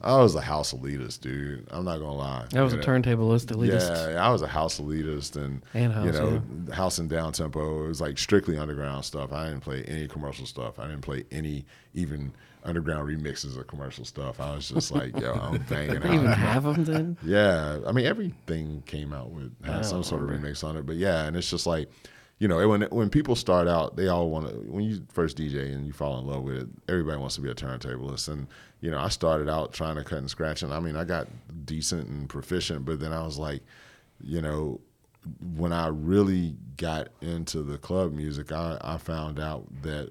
I was a house elitist, dude. I'm not gonna lie. That was You a know? turntablist elitist. Yeah, I was a house elitist and, And house, you know house and down tempo. It was like strictly underground stuff. I didn't play any commercial stuff. I didn't play any even underground remixes of commercial stuff. I was just like, yo, I'm *laughs* banging They even have them then. Yeah, I mean everything came out with had some sort of remix on it, but yeah, and it's just like, you know, when when people start out, they all want to. When you first DJ and you fall in love with it, everybody wants to be a turntablist, and you know, I started out trying to cut and scratch, and I mean, I got decent and proficient, but then I was like, you know, when I really got into the club music, I, I found out that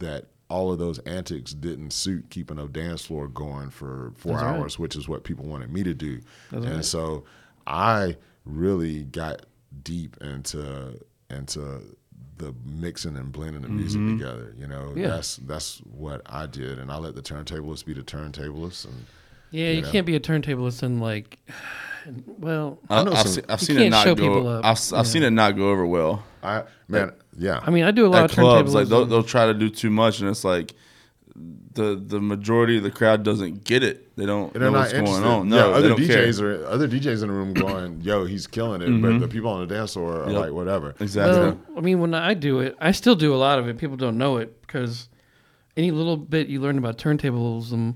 that all of those antics didn't suit keeping a dance floor going for four That's right. hours, which is what people wanted me to do. That's and right. so I really got deep into into the mixing and blending the music mm-hmm. together. You know, Yeah. that's that's what I did, and I let the turntablists be the turntablists, and Yeah, you know. can't be a turntablist and like, *sighs* well, I, know have some- seen, I've You seen can't it not show go. people up. I've, I've seen it not go over well I man, yeah, I mean, I do a lot at of clubs. turntables. Like they'll, they'll try to do too much, and it's like the the majority of the crowd doesn't get it. They don't And they're know not what's going on. No, they other don't care. DJs are other DJs in the room going, "Yo, he's killing it," but mm-hmm. the people on the dance floor are Yep. like, "Whatever." Exactly. Well, I mean, when I do it, I still do a lot of it. People don't know it because any little bit you learn about turntablism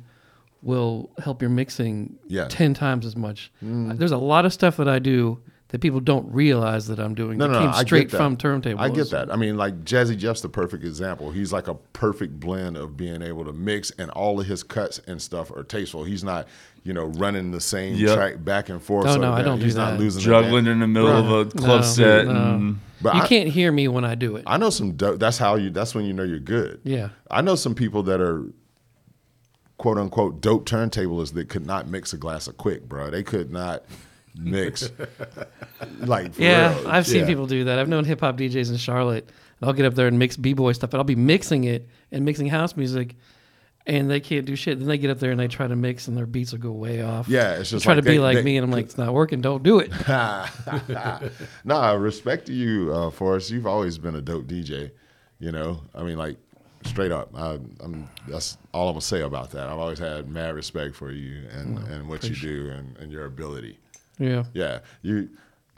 will help your mixing Yeah. ten times as much. Mm. There's a lot of stuff that I do that people don't realize that I'm doing. No, that no, came I get straight that. from turntables. I get that. I mean, like Jazzy Jeff's the perfect example. He's like a perfect blend of being able to mix, and all of his cuts and stuff are tasteful. He's not, you know, running the same Yep. track back and forth. Oh, so no, I don't do He's not that. losing Juggling dance. in the middle Bruh. of a club No, set. no. and- But you I, can't hear me when I do it. I know some. dope That's how you. That's when you know you're good. Yeah. I know some people that are quote unquote dope turntablists that could not mix a glass of quick, bro. They could not mix. *laughs* like for Yeah, real. I've seen Yeah. people do that. I've known hip hop DJs in Charlotte. And I'll get up there and mix b boy stuff, but I'll be mixing it and mixing house music, and they can't do shit. Then they get up there and they try to mix, and their beats will go way off. Yeah, it's They just try like to be like they- me, and I'm like, it's not working. Don't do it. *laughs* *laughs* nah, I respect to you, uh, Forrest. You've always been a dope DJ. You know, I mean, like straight up. I, I'm. That's all I'm gonna say about that. I've always had mad respect for you and and what you do and, and your ability. Yeah. Yeah, you.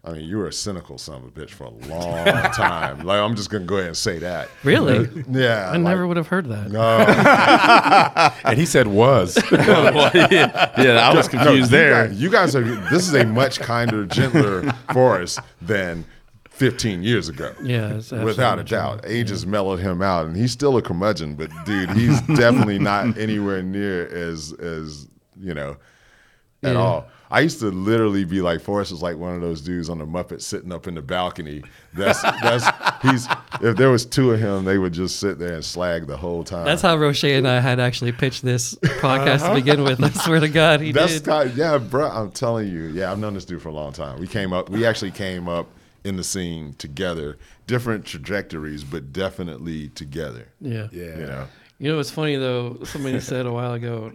I mean, you were a cynical son of a bitch for a long *laughs* time. Like, I'm just gonna go ahead and say that. Really? Uh, yeah, I like, never would have heard that. No, *laughs* And he said was. Well, *laughs* yeah, yeah, I was no, confused you there. Guys, you guys are. This is a much kinder, gentler Forrest than 15 years ago. Yeah, without a absolutely doubt. Age has mellowed him out, and he's still a curmudgeon. But dude, he's definitely not anywhere near as as you know at Yeah. all. I used to literally be like Forrest was like one of those dudes on the Muppet sitting up in the balcony. That's that's he's if there was two of him, they would just sit there and slag the whole time. That's how Roche and I had actually pitched this podcast to uh-huh. begin with. I swear to God, he That's did. kind yeah, bro. I'm telling you, yeah, I've known this dude for a long time. We came up, we actually came up in the scene together, different trajectories, but definitely together. yeah. Yeah. You know, You know what's funny though? Somebody said a while ago,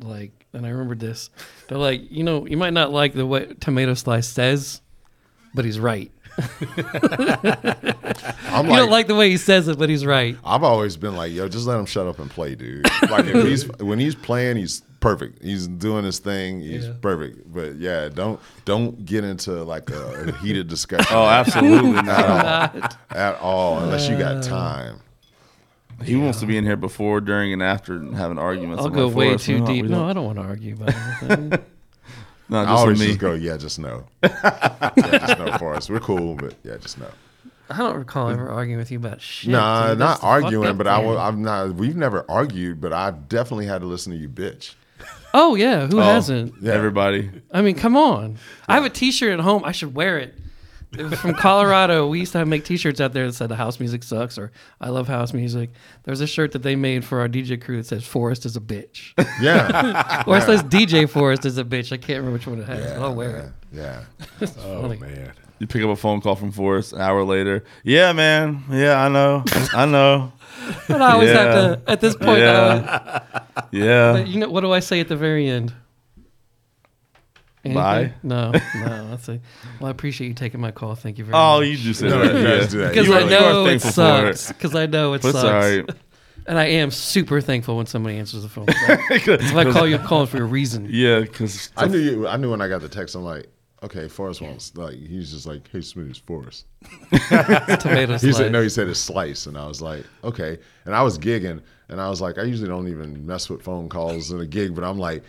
like, and I remembered this. They're like, you know, you might not like the way Tomato Slice says, but he's right. *laughs* I'm You don't like the way he says it, but he's right. I've always been like, yo, just let him shut up and play, dude. Like if he's *laughs* when he's playing, he's perfect. He's doing his thing. He's Yeah. perfect. But yeah, don't don't get into like a heated discussion. Oh, *laughs* absolutely not. at all, at all unless you Uh, got time. He wants to be in here before, during, and after and having arguments. I'll I'm go like, way too deep. we No, I don't want to argue about *laughs* anything. No, I just always me. just go, yeah, just no. *laughs* yeah, just no for us. We're cool, but yeah, just no. I don't recall ever arguing with you about shit. Nah, dude. not That's the fucked arguing, but I will, I'm not. We've never argued, but I've definitely had to listen to you, bitch. Oh yeah, who Oh, hasn't? Yeah. Everybody. I mean, come on. I have a T-shirt at home. I should wear it. From Colorado. We used to have make T-shirts out there that said "The house music sucks" or "I love house music." There's a shirt that they made for our DJ crew that says "Forest is a bitch," Yeah, *laughs* or it says "DJ Forest is a bitch." I can't remember which one it has. but I'll wear it. yeah. *laughs* Oh funny. man. You pick up a phone call from Forrest an hour later. Yeah, man. Yeah, I know. I know. *laughs* And I always have to. At this point, Yeah. Yeah. you know what do I say at the very end? Anything? Bye. No, no. I say, well, I appreciate you taking my call. Thank you very Oh, much. Oh, you just said *laughs* No, that. you Yeah. guys do that. because You I are- you are know it thankful for it. sucks. Because I know it But sucks. it's all right. *laughs* And I am super thankful when somebody answers the phone. *laughs* if I call you, I'm calling for a reason. Yeah, because I knew you. I knew when I got the text. I'm like, okay, Forrest wants like he's just like, hey, Smooth, it's Forrest. Tomato He said no. He said it's slice, and I was like, okay. And I was gigging, and I was like, I usually don't even mess with phone calls in a gig, but I'm like,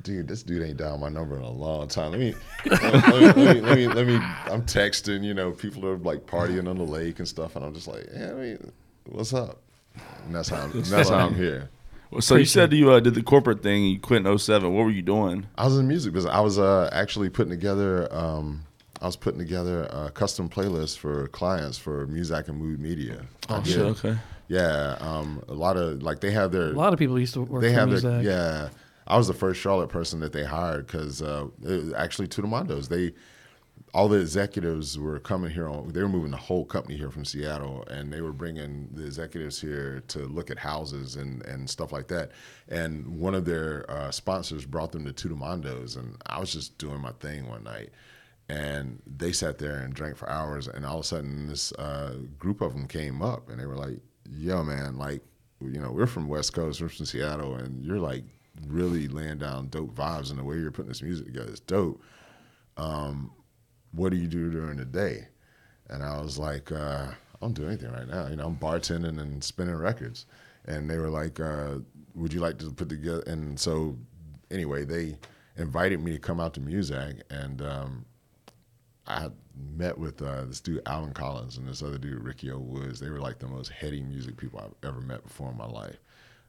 dude, this dude ain't dialed my number in a long time. Let me, let me, let me, let me, let me- I'm texting. You know, people are like partying on the lake and stuff, and I'm just like, yeah, I mean, what's up? And that's how I'm, that's how I'm here. *laughs* so you said you uh, did the corporate thing. and You quit in 07. What were you doing? I was in the music business. I was uh, actually putting together. Um, I was putting together a custom playlists for clients for Muzak and Mood Media. Oh did. shit. Okay. Yeah, um, a lot of like they have their A lot of people used to work they for have Muzak. their yeah. I was the first Charlotte person that they hired because uh, actually Tudamondos. They all the executives were coming here on. They were moving the whole company here from Seattle, and they were bringing the executives here to look at houses and and stuff like that. And one of their uh, sponsors brought them to Tudamondos, and I was just doing my thing one night. And they sat there and drank for hours, and all of a sudden, this uh, group of them came up, and they were like, "Yo, man, like, you know, we're from West Coast, we're from Seattle, and you're like really laying down dope vibes, and the way you're putting this music together is dope. Um, what do you do during the day? And I was like, uh, I don't do anything right now. You know, I'm bartending and spinning records. And they were like, uh, would you like to put together? And so, anyway, they invited me to come out to Muzak, and um, I met with uh, this dude Alan Collins and this other dude Ricky O Woods. They were like the most heady music people I've ever met before in my life.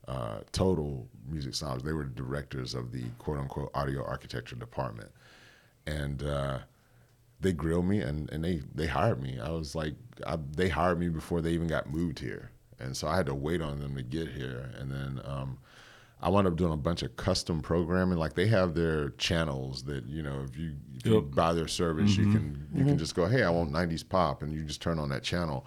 Uh, total music snobs. They were directors of the quote unquote audio architecture department, and uh, they grilled me and, and they they hired me. I was like, I, they hired me before they even got moved here, and so I had to wait on them to get here, and then. Um, I wound up doing a bunch of custom programming. Like they have their channels that you know, if you, if you Yep. buy their service, you can you can just go, hey, I want '90s pop, and you just turn on that channel.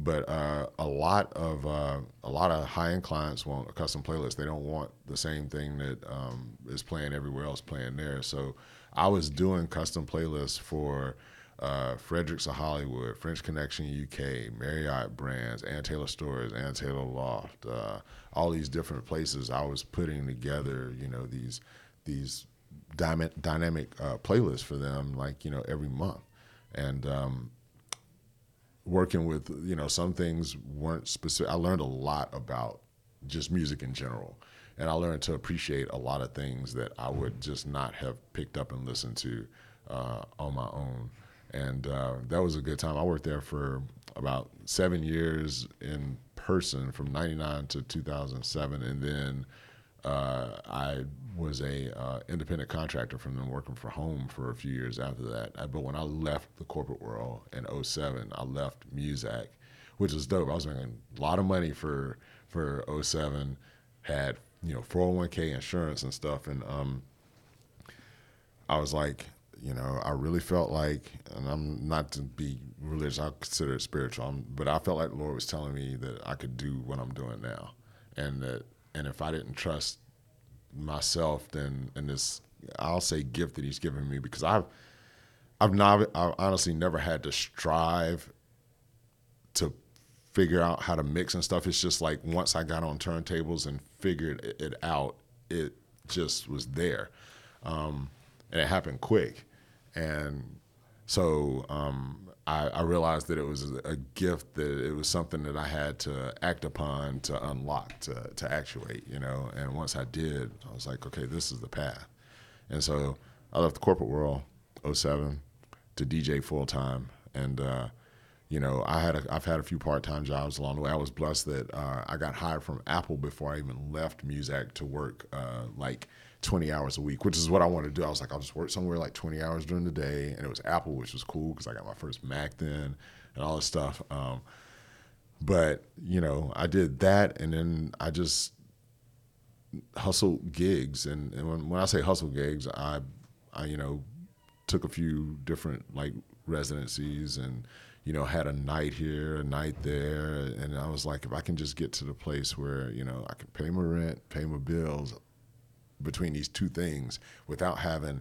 But uh, a lot of uh, a lot of high end clients want a custom playlist. They don't want the same thing that um, is playing everywhere else playing there. So I was doing custom playlists for uh, Fredericks of Hollywood, French Connection UK, Marriott Brands, Ann Taylor Stores, Ann Taylor Loft, uh, all these different places. I was putting together, you know, these these dyma- dynamic uh, playlists for them, like you know, every month, and um, working with you know some things weren't specific. I learned a lot about just music in general, and I learned to appreciate a lot of things that I would just not have picked up and listened to uh, on my own. And uh, that was a good time. I worked there for about seven years in person, from '99 to 2007, and then uh, I was a uh, independent contractor from them, working for home for a few years after that. Uh, But when I left the corporate world in 07, I left Muzak, which was dope. I was making a lot of money for for 07, had you know 401k insurance and stuff, and um, I was like, you know, I really felt like, and I'm not to be religious, I consider it spiritual, I'm, but I felt like the Lord was telling me that I could do what I'm doing now, and that, and if I didn't trust myself than in this I'll say gift that he's given me because I've I've not I've honestly never had to strive to figure out how to mix and stuff. It's just like once I got on turntables and figured it, it out, it just was there, um, and it happened quick, and so um, I, I realized that it was a gift that it was something that I had to act upon to unlock to to actuate, you know. And once I did, I was like, okay, this is the path. And so I left the corporate world, 07, to DJ full time, and uh, you know, I had a, I've had a few part time jobs along the way. I was blessed that uh, I got hired from Apple before I even left Muzak to work uh, like 20 hours a week, which is what I wanted to do. I was like, I'll just work somewhere like 20 hours during the day, and it was Apple, which was cool because I got my first Mac then and all this stuff. Um, but you know, I did that, and then I just hustled gigs, and, and when, when I say hustle gigs, I, I you know, took a few different like residencies and you know had a night here a night there and i was like if i can just get to the place where you know i can pay my rent pay my bills between these two things without having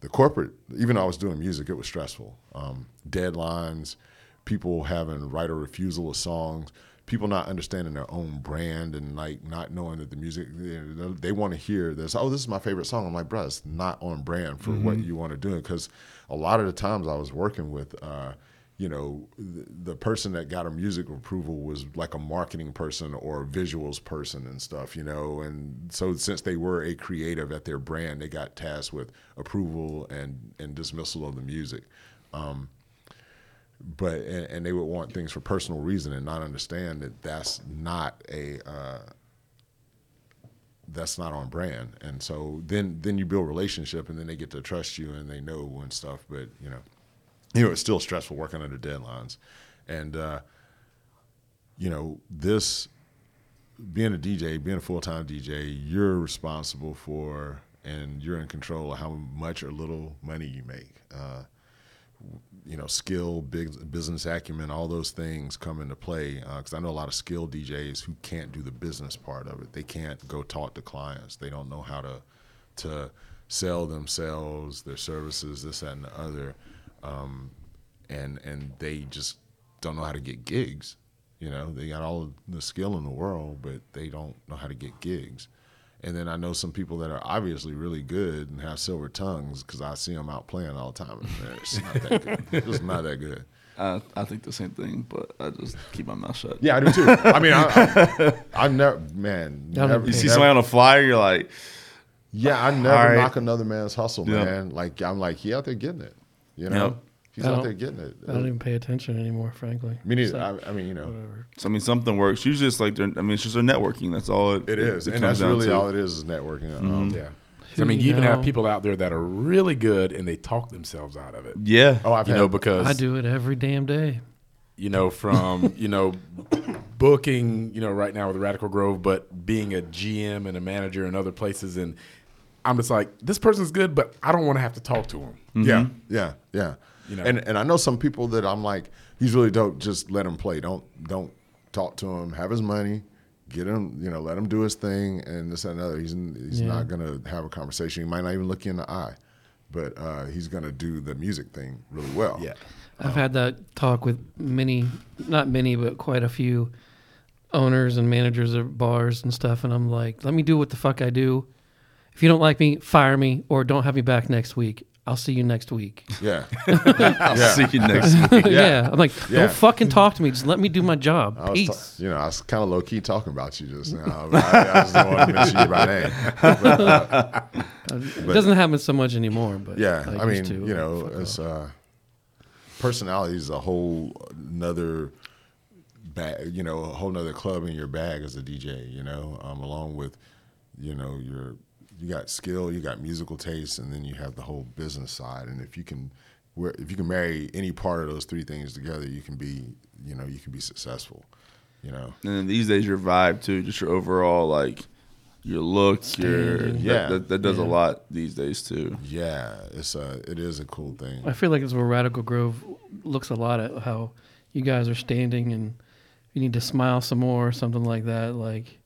the corporate even though i was doing music it was stressful. Um, deadlines people having right of refusal of songs people not understanding their own brand and like not knowing that the music they, want to hear this oh this is my favorite song. I'm like bruh it's not on brand for what you want to do. Because a lot of the times i was working with uh, you know, the, person that got a music approval was like a marketing person or a visuals person and stuff, you know. And so since they were a creative at their brand, they got tasked with approval and, and dismissal of the music. Um, but and, and they would want things for personal reason and not understand that that's not a uh, that's not on brand. And so then then you build relationship and then they get to trust you and they know and stuff. But you know you know, it's still stressful working under deadlines. And, uh, you know, this being a DJ, being a full time DJ, you're responsible for and you're in control of how much or little money you make. Uh, you know, skill, big business acumen, all those things come into play. Because uh, I know a lot of skilled DJs who can't do the business part of it. They can't go talk to clients. They don't know how to to sell themselves, their services, this, that, and the other um, and and they just don't know how to get gigs. You know, they got all the skill in the world, but they don't know how to get gigs. And then I know some people that are obviously really good and have silver tongues because I see them out playing all the time. And it's not that good. *laughs* It's just not that good. I, I think the same thing, but I just keep my mouth shut. Yeah, I do too. I mean, I, I, I never, man. Y'all Never, You see never- somebody on a flyer, you're like, yeah, I never All right. knock another man's hustle, Yeah. man. Like I'm like, he out there getting it. You know, Yep. he's out there getting it. I don't even pay attention anymore, frankly. Me neither. So, I, I mean, you know, whatever. so, I mean, something works. Usually it's like, I mean, it's just their networking. That's all it, it is, and comes that's really to. all it is is networking. Um, Yeah. Who I mean, you you even have people out there that are really good and they talk themselves out of it. Yeah. Oh, I've You know, because I do it every damn day. you know, from you know, booking, you know, right now with Radical Grove, but being a GM and a manager in other places, and I'm just like, this person's good, but I don't want to have to talk to him. Yeah, yeah, yeah. You know. and and I know some people that I'm like, he's really dope. Just let him play. Don't don't talk to him. Have his money. Get him, you know, let him do his thing, and this and another. He's he's Yeah. not gonna have a conversation. He might not even look you in the eye, but uh, he's gonna do the music thing really well. Yeah. I've had that talk with many, not many, but quite a few owners and managers of bars and stuff. And I'm like, let me do what the fuck I do. If you don't like me, fire me or don't have me back next week. I'll see you next week. yeah. *laughs* I'll Yeah. see you next *laughs* week. yeah. I'm like, Yeah. don't fucking talk to me. Just let me do my job. I was, ta- Peace. you know, I was kind of low key talking about you just now. I, I just didn't want to mention you by name. *laughs* But, uh, it doesn't happen so much anymore, but Yeah, I, mean, to. you know, Fuck it's off. uh, personality is a whole another bag. You know, a whole nother club in your bag as a DJ. You know, um, along with, you know, your you got skill, you got musical taste, and then you have the whole business side. And if you can, where if you can marry any part of those three things together, you can be, you know, you can be successful. You know. And then these days, your vibe too, just your overall like your look, your Standing. that- Yeah. that, that does a lot these days too. Yeah, it's a it is a cool thing. I feel like it's where Radical Grove looks a lot at how you guys are standing and you need to smile some more or something like that. Like,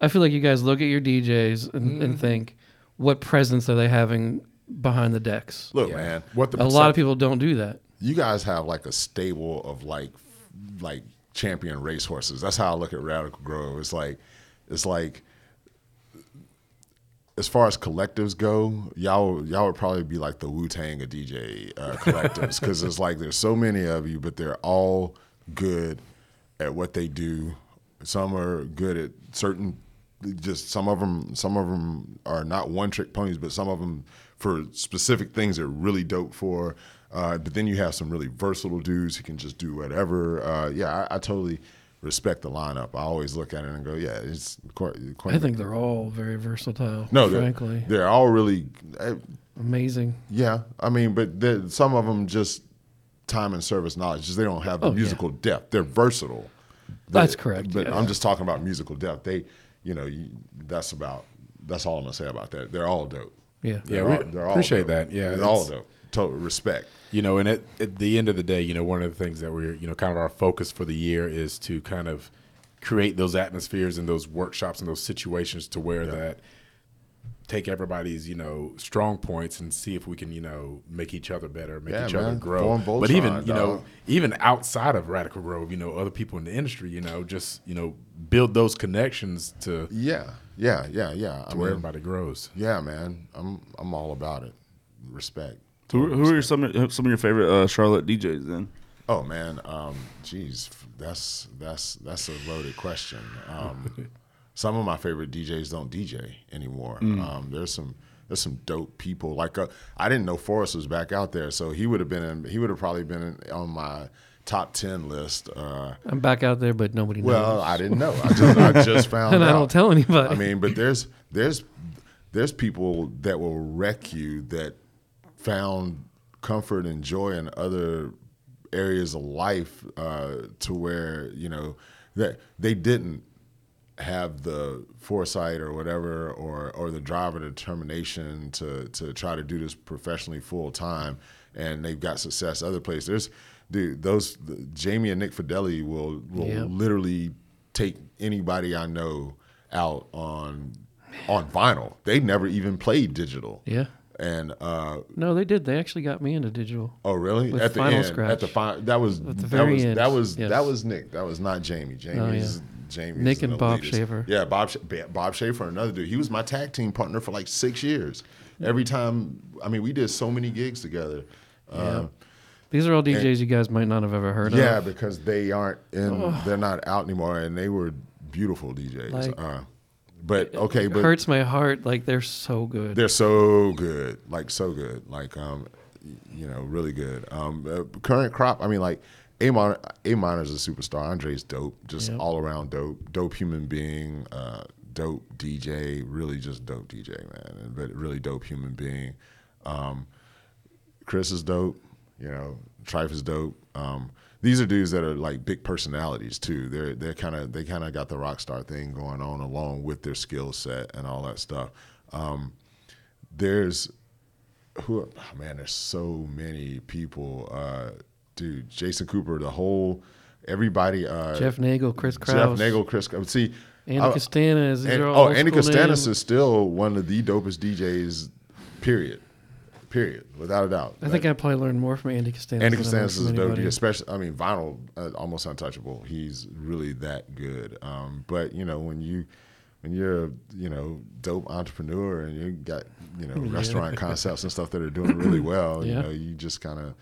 I feel like you guys look at your DJs and, Mm-hmm. and think, what presence are they having behind the decks? Look, Yeah. man, What the A lot of people don't do that. you guys have like a stable of like like champion racehorses. That's how I look at Radical Grove. It's like it's like as far as collectives go, y'all y'all would probably be like the Wu Tang of DJ uh, *laughs* collectives because it's like there's so many of you, but they're all good at what they do. Some are good at certain, just some of them. Some of them are not one trick ponies, but some of them for specific things they're really dope for. Uh, but then you have some really versatile dudes who can just do whatever. Uh, yeah, I, I totally respect the lineup. I always look at it and go, yeah, it's. quite- quite- I think they're all very versatile. no, they're, frankly, they're all really. uh, amazing. yeah, I mean, but some of them just time and service knowledge. Just they don't have the Oh, yeah. musical depth. They're versatile. That's correct, But yeah. I'm just talking about musical depth. They, you know, you, that's about. That's all I'm gonna say about that. They're all dope. Yeah. Yeah, They're we all, they're all appreciate dope. that. Yeah, they're all it's- dope. Total respect. You know, and at, at the end of the day, you know, one of the things that we're, you know, kind of our focus for the year is to kind of create those atmospheres and those workshops and those situations to where that take everybody's, you know, strong points and see if we can, you know, make each other better, make Yeah, each other grow. Form But even, Voltron, you know, dog. even outside of Radical Grove, you know, other people in the industry, you know, just, you know, build those connections to, Yeah, yeah, yeah, yeah. I to where mean, everybody grows. yeah, man. I'm I'm all about it. Respect. Who, who are some of, some of your favorite uh, Charlotte DJs then? Oh man, um, geez, that's that's that's a loaded question. Um, *laughs* some of my favorite DJs don't DJ anymore. Um, there's some there's some dope people. Like uh, I didn't know Forrest was back out there, so he would have been in, he would have probably been in, on my top ten list. Uh, I'm back out there, but nobody knows. well, I didn't know. I just I just *laughs* found and out. I don't tell anybody. I mean, but there's there's there's people that will wreck you that found comfort and joy in other areas of life uh, to where you know that they didn't have the foresight or whatever or or the drive or determination to to try to do this professionally full time and they've got success other places there's dude those the, Jamie and Nick Fideli will will Yep. literally take anybody I know out on on vinyl they never even played digital yeah. and uh No, they did. They actually got me into digital. Oh really? With at the Final end, Scratch. at the final, that was At the that very was end, that was yes. that was Nick. That was not Jamie. Jamie's Jamie. Nick and Bob Schaefer. Yeah, Bob Bob Schaefer, another dude. He was my tag team partner for like six years. Every time, I mean, we did so many gigs together. Uh, These are all DJs you guys might not have ever heard yeah, of. Yeah, because they aren't in, they're not out anymore, and they were beautiful DJs. Like- uh, but okay, It but hurts my heart. Like they're so good. they're so good, like so good, like um, you know, really good. Um, uh, current crop, I mean, like A minor, is a superstar. Andre's dope, just Yep. all around dope, dope human being, uh, dope DJ, really just dope DJ, man, but really dope human being. Um, Chris is dope, you know, Trife is dope. Um, these are dudes that are like big personalities too. They're they're kind of they kind of got the rock star thing going on along with their skill set and all that stuff. Um, there's who oh man, there's so many people. Uh, dude, Jason Cooper, the whole everybody. Uh, Jeff Nagel, Chris Jeff Nagel, Chris. See, Andy Castanas. And- oh, Andy names. is still one of the dopest DJs. Period. Period. Without a doubt. I think I probably learned more from Andy Castanas. Andy than I learned from is a dope especially. I mean, vinyl, uh, almost untouchable. He's really that good. Um, but you know, when you when you're a you know dope entrepreneur and you got you know *laughs* restaurant concepts and stuff that are doing really *clears throat* well, you know, you just kind of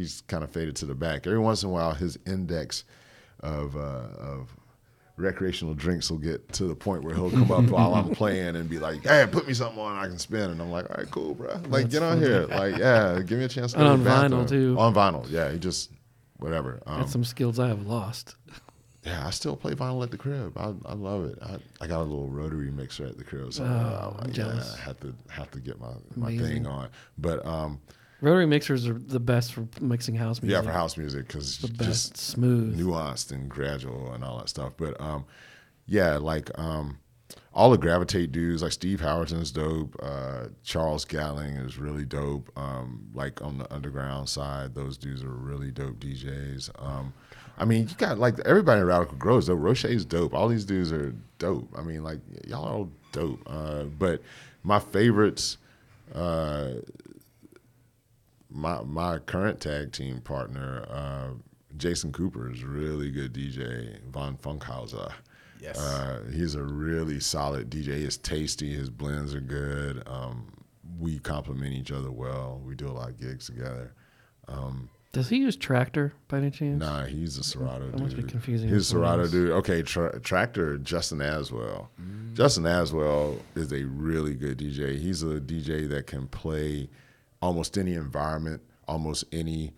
he's kind of faded to the back. Every once in a while, his index of uh, of recreational drinks will get to the point where he'll come up *laughs* while I'm playing and be like, "Hey, put me something on I can spin," and I'm like, "All right, cool, bro. Like, get on here. Like, yeah, give me a chance." To And on vinyl, too. On vinyl, yeah. He just whatever. Um, That's some skills I have lost. yeah, I still play vinyl at the crib. I, I love it. I, I got a little rotary mixer at the crib, so Oh, uh, I'm yeah, jealous. I have to have to get my my Amazing. thing on. But um, Rotary mixers are the best for mixing house music. yeah, for house music because the just best, smooth. nuanced and gradual and all that stuff. But um, yeah, like um, all the gravitate dudes, like Steve Howerton's dope. Uh, Charles Gatling is really dope. Um, like on the underground side, those dudes are really dope DJs. Um, I mean, you got like everybody in Radical Grove though. is dope. All these dudes are dope. I mean, like y'all are all dope. Uh, but my favorites, uh, my my current tag team partner, uh, Jason Cooper is a really good DJ. Von Funkhauser. Yes. Uh, he's a really solid DJ. He's tasty. His blends are good. Um, we complement each other well. We do a lot of gigs together. Does he use Traktor by any chance? Nah, he's a Serato That dude. must be confusing He's a with someone Serato else. dude. Okay, tra- Traktor Justin Aswell. Justin Aswell is a really good DJ. He's a DJ that can play almost any environment, almost any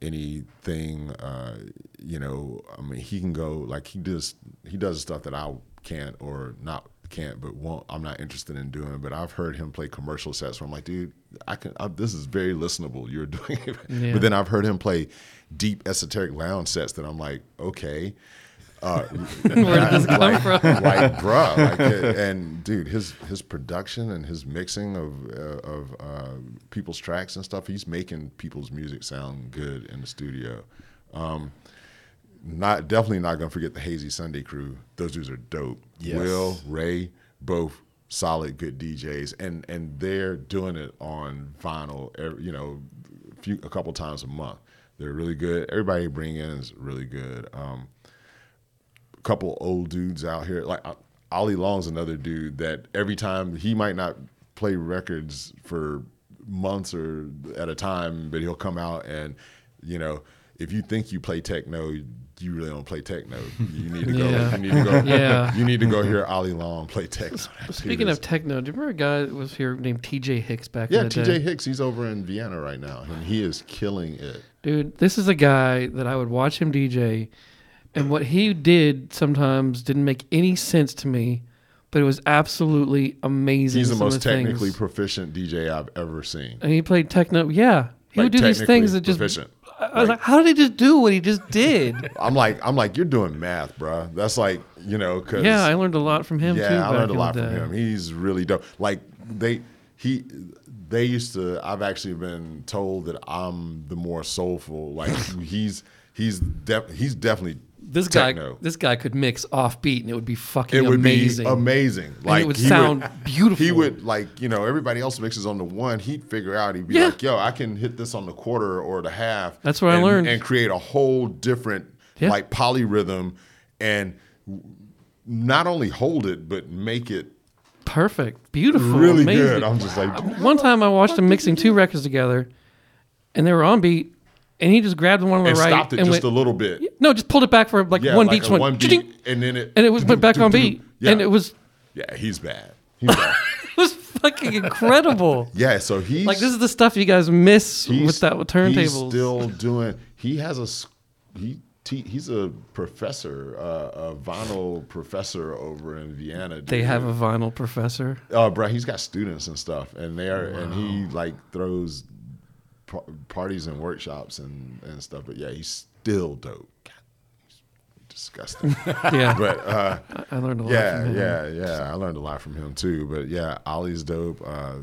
anything. Uh, you know, I mean, he can go like he does. He does stuff that I can't or not can't, but won't. I'm not interested in doing. But I've heard him play commercial sets where I'm like, dude, I can. I, this is very listenable. You're *laughs* doing it. Yeah. But then I've heard him play deep esoteric lounge sets that I'm like, okay. Uh, *laughs* Where did this come like, from? like, bruh, like, and dude, his his production and his mixing of uh, of uh, people's tracks and stuff, he's making people's music sound good in the studio. Um, not definitely not gonna forget the Hazy Sunday crew. Those dudes are dope. Yes. Will Ray, both solid, good DJs, and and they're doing it on vinyl. every- You know, a few a couple times a month. They're really good. Everybody they bring in is really good. Um, a couple old dudes out here. Like uh, Ollie Long's another dude that every time he might not play records for months or at a time, but he'll come out and you know if you think you play techno, you really don't play techno. You need to go. Yeah. You need to go. *laughs* Yeah. You need to go hear Ollie Long play techno. *laughs* Speaking of techno, do you remember a guy that was here named TJ Hicks back yeah, TJ? Hicks, he's over in Vienna right now, and he is killing it. Dude, this is a guy that I would watch him DJ, and what he did sometimes didn't make any sense to me, but it was absolutely amazing. He's the most things. technically proficient DJ I've ever seen. and he played techno. Yeah, he Like, would do these things that just. proficient. I was like, how did he just do what he just did? *laughs* I'm like, I'm like, you're doing math, bro. That's like, you know, because yeah, I learned a lot from him yeah, too. I learned a lot from day. him. He's really dope. Like they, he, they used to. I've actually been told that I'm the more soulful. Like *laughs* he's, he's, def, he's definitely This guy, techno. this guy could mix offbeat and it would be fucking it would amazing. be amazing. Like it would sound beautiful. He would like you know everybody else mixes on the one. He'd figure out. He'd be Yeah. like, "Yo, I can hit this on the quarter or the half." That's what I learned. and create a whole different Yeah. like polyrhythm, and not only hold it but make it Perfect, beautiful, really amazing. good. I'm just like, One time I watched him mixing two records together, and they were on beat, and he just grabbed one on the and right stopped it and just went, a little bit. no, just pulled it back for like Yeah, one like beat, went, one beat, and then it and it was went back on beat, Yeah. and it was Yeah, he's bad. He's bad. *laughs* it was fucking incredible. *laughs* yeah, so he's like this is the stuff you guys miss with that with turntables. He's still doing. He has a he. He's a professor, uh, a vinyl professor over in Vienna. Dude. they have a vinyl professor. Oh, bro, he's got students and stuff, and they are, and he like throws parties and workshops and and stuff. But yeah, he's still dope. God, he's disgusting. *laughs* Yeah, but uh, I I learned a lot yeah, from him. yeah, yeah. I learned a lot from him too. But yeah, Ollie's dope. Uh,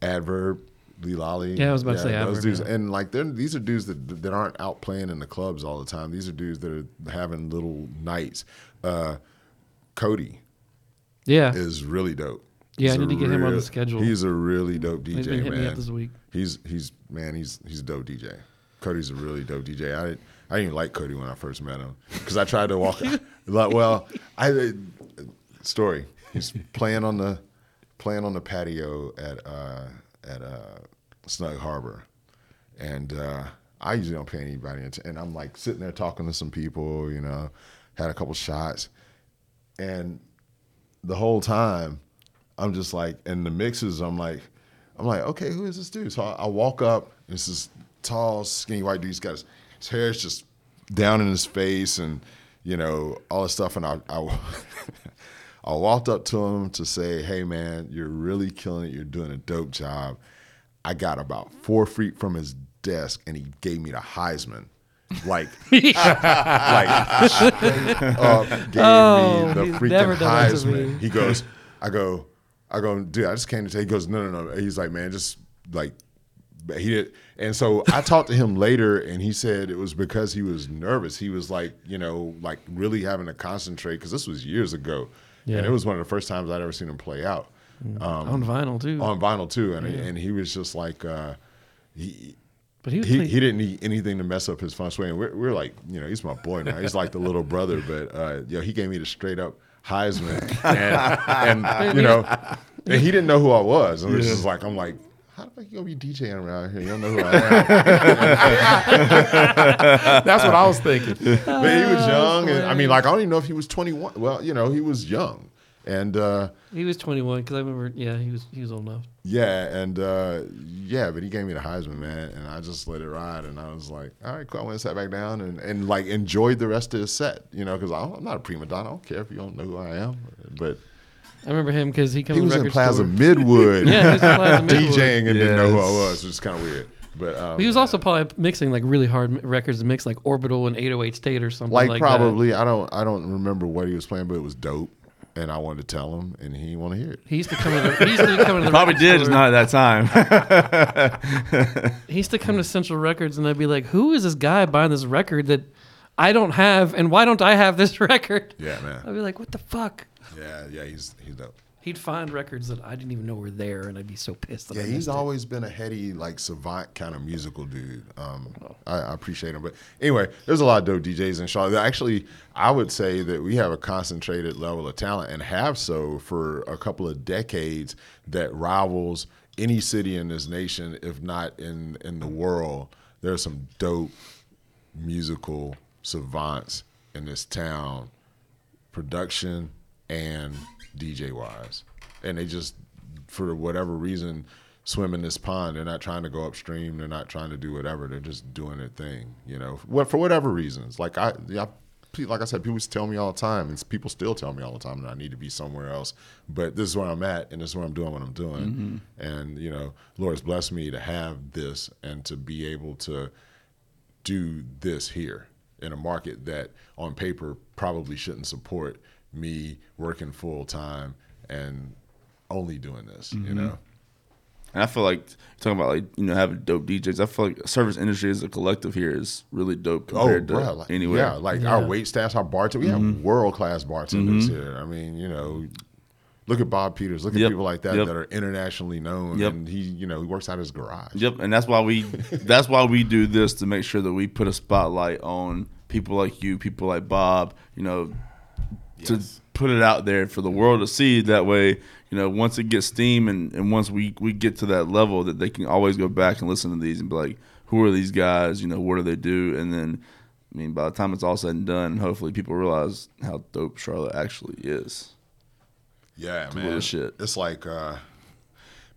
Adverb, Lee Lolly. Yeah, I was about to say those Adverb, dudes. yeah. And like, these are dudes that that aren't out playing in the clubs all the time. These are dudes that are having little nights. Uh, Cody Yeah, is really dope. Yeah, I need to get him on the schedule. He's a really dope DJ, he's been hitting man. me up this week. He's he's man, he's he's a dope DJ. Cody's a really dope DJ. I I didn't even like Cody when I first met him because I tried to walk. *laughs* *laughs* like, well, I story. He's playing on the playing on the patio at uh, at uh, Snug Harbor, and uh, I usually don't pay anybody. And I'm like sitting there talking to some people, you know, had a couple shots, and the whole time I'm just like, in the mixes, I'm like, I'm like, okay, who is this dude? So I, I walk up, and it's this tall, skinny white dude. He's got his, his hair is just down in his face, and you know all this stuff. And I, I, *laughs* I walked up to him to say, hey man, you're really killing it. You're doing a dope job. I got about four feet from his desk, and he gave me the Heisman. Like, *laughs* like up gave Oh, me the freaking never done that to me. Heisman. He goes, I go, I go, dude, I just came to tell. He goes, no, no, no. He's like, man, just like, he did. And so I talked to him later, and he said it was because he was nervous. He was like, you know, like really having to concentrate because this was years ago, Yeah. and it was one of the first times I'd ever seen him play out on vinyl too. on vinyl too. And and he was just like, uh, he. but he was He, play- he didn't need anything to mess up his fun swing. We're, we're like, you know, he's my boy now. He's like the little brother, but uh, yo, he gave me the straight up Heisman, *laughs* and, and you know, and he didn't know who I was. And it was just like, I'm like, how the fuck you gonna be DJing around here? You don't know who I am. *laughs* That's what I was thinking. but he was uh, young, and I mean, like, I don't even know if he was 21. Well, you know, he was young, and uh, he was 21 because I remember. Yeah, he was he was old enough. yeah, and uh, yeah, but he gave me the Heisman, man, and I just let it ride, and I was like, all right, cool. I went and sat back down and, and like enjoyed the rest of his set, you know, because I'm not a prima donna. I don't care if you don't know who I am, but I remember him because he comes. he was in record Plaza store. Midwood, *laughs* Yeah, he was in Plaza *laughs* Midwood. DJing and didn't know who I Yes. was, which is kind of weird. But um, He was also probably mixing like really hard records to mix like Orbital and 808 State or something like, like, that. probably I don't I don't remember what he was playing, but it was dope, and I wanted to tell him, and he didn't want to hear it. He used to come to the, he used to come to the Probably did, just not at that time. *laughs* He used to come to Central Records and I'd be like, "Who is this guy buying this record that I don't have, and why don't I have this *laughs* record?" Yeah, man. I'd be like, "What the fuck?" Yeah, yeah, he's he's dope. He'd find records that I didn't even know were there, and I'd be so pissed. That Yeah, I he's it. always been a heady, like savant kind of musical dude. Um, I, I appreciate him. But anyway, there's a lot of dope DJs in Charlotte. Actually, I would say that we have a concentrated level of talent and have so for a couple of decades that rivals any city in this nation, if not in in the world. There's some dope musical savants in this town production and DJ wise. And they just, for whatever reason, swim in this pond. They're not trying to go upstream. They're not trying to do whatever. They're just doing their thing, you know, for whatever reasons. Like I, yeah, like I said, people tell me all the time, and people still tell me all the time that I need to be somewhere else. But this is where I'm at, and this is where I'm doing what I'm doing. Mm-hmm. And you know, Lord has blessed me to have this and to be able to do this here in a market that on paper probably shouldn't support me working full time and only doing this, you know? And I feel like talking about like you know having dope DJs. I feel like service industry as a collective here is really dope compared to Oh, bro, like, anywhere. Yeah, like our wait staffs, our bartenders, we have world class bartenders Mm-hmm. here. I mean, you know, look at Bob Peters, look at Yep, people like that yep. that are internationally known, Yep. and he, you know, he works out of his garage. Yep, and that's why we *laughs* that's why we do this to make sure that we put a spotlight on people like you, people like Bob, you know, to put it out there for the world to see. That way, you know, once it gets steam and, and once we, we get to that level that they can always go back and listen to these and be like, who are these guys? You know, what do they do? And then I mean by the time it's all said and done, hopefully people realize how dope Charlotte actually is. Yeah, man. shit. It's like uh,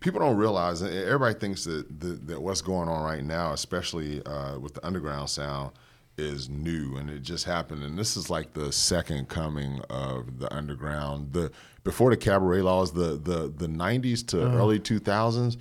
people don't realize. Everybody thinks that, that that what's going on right now, especially uh, with the underground sound, is new and it just happened. And this is like the second coming of the underground. The before the cabaret laws, the the the '90s to uh-huh. early 2000s,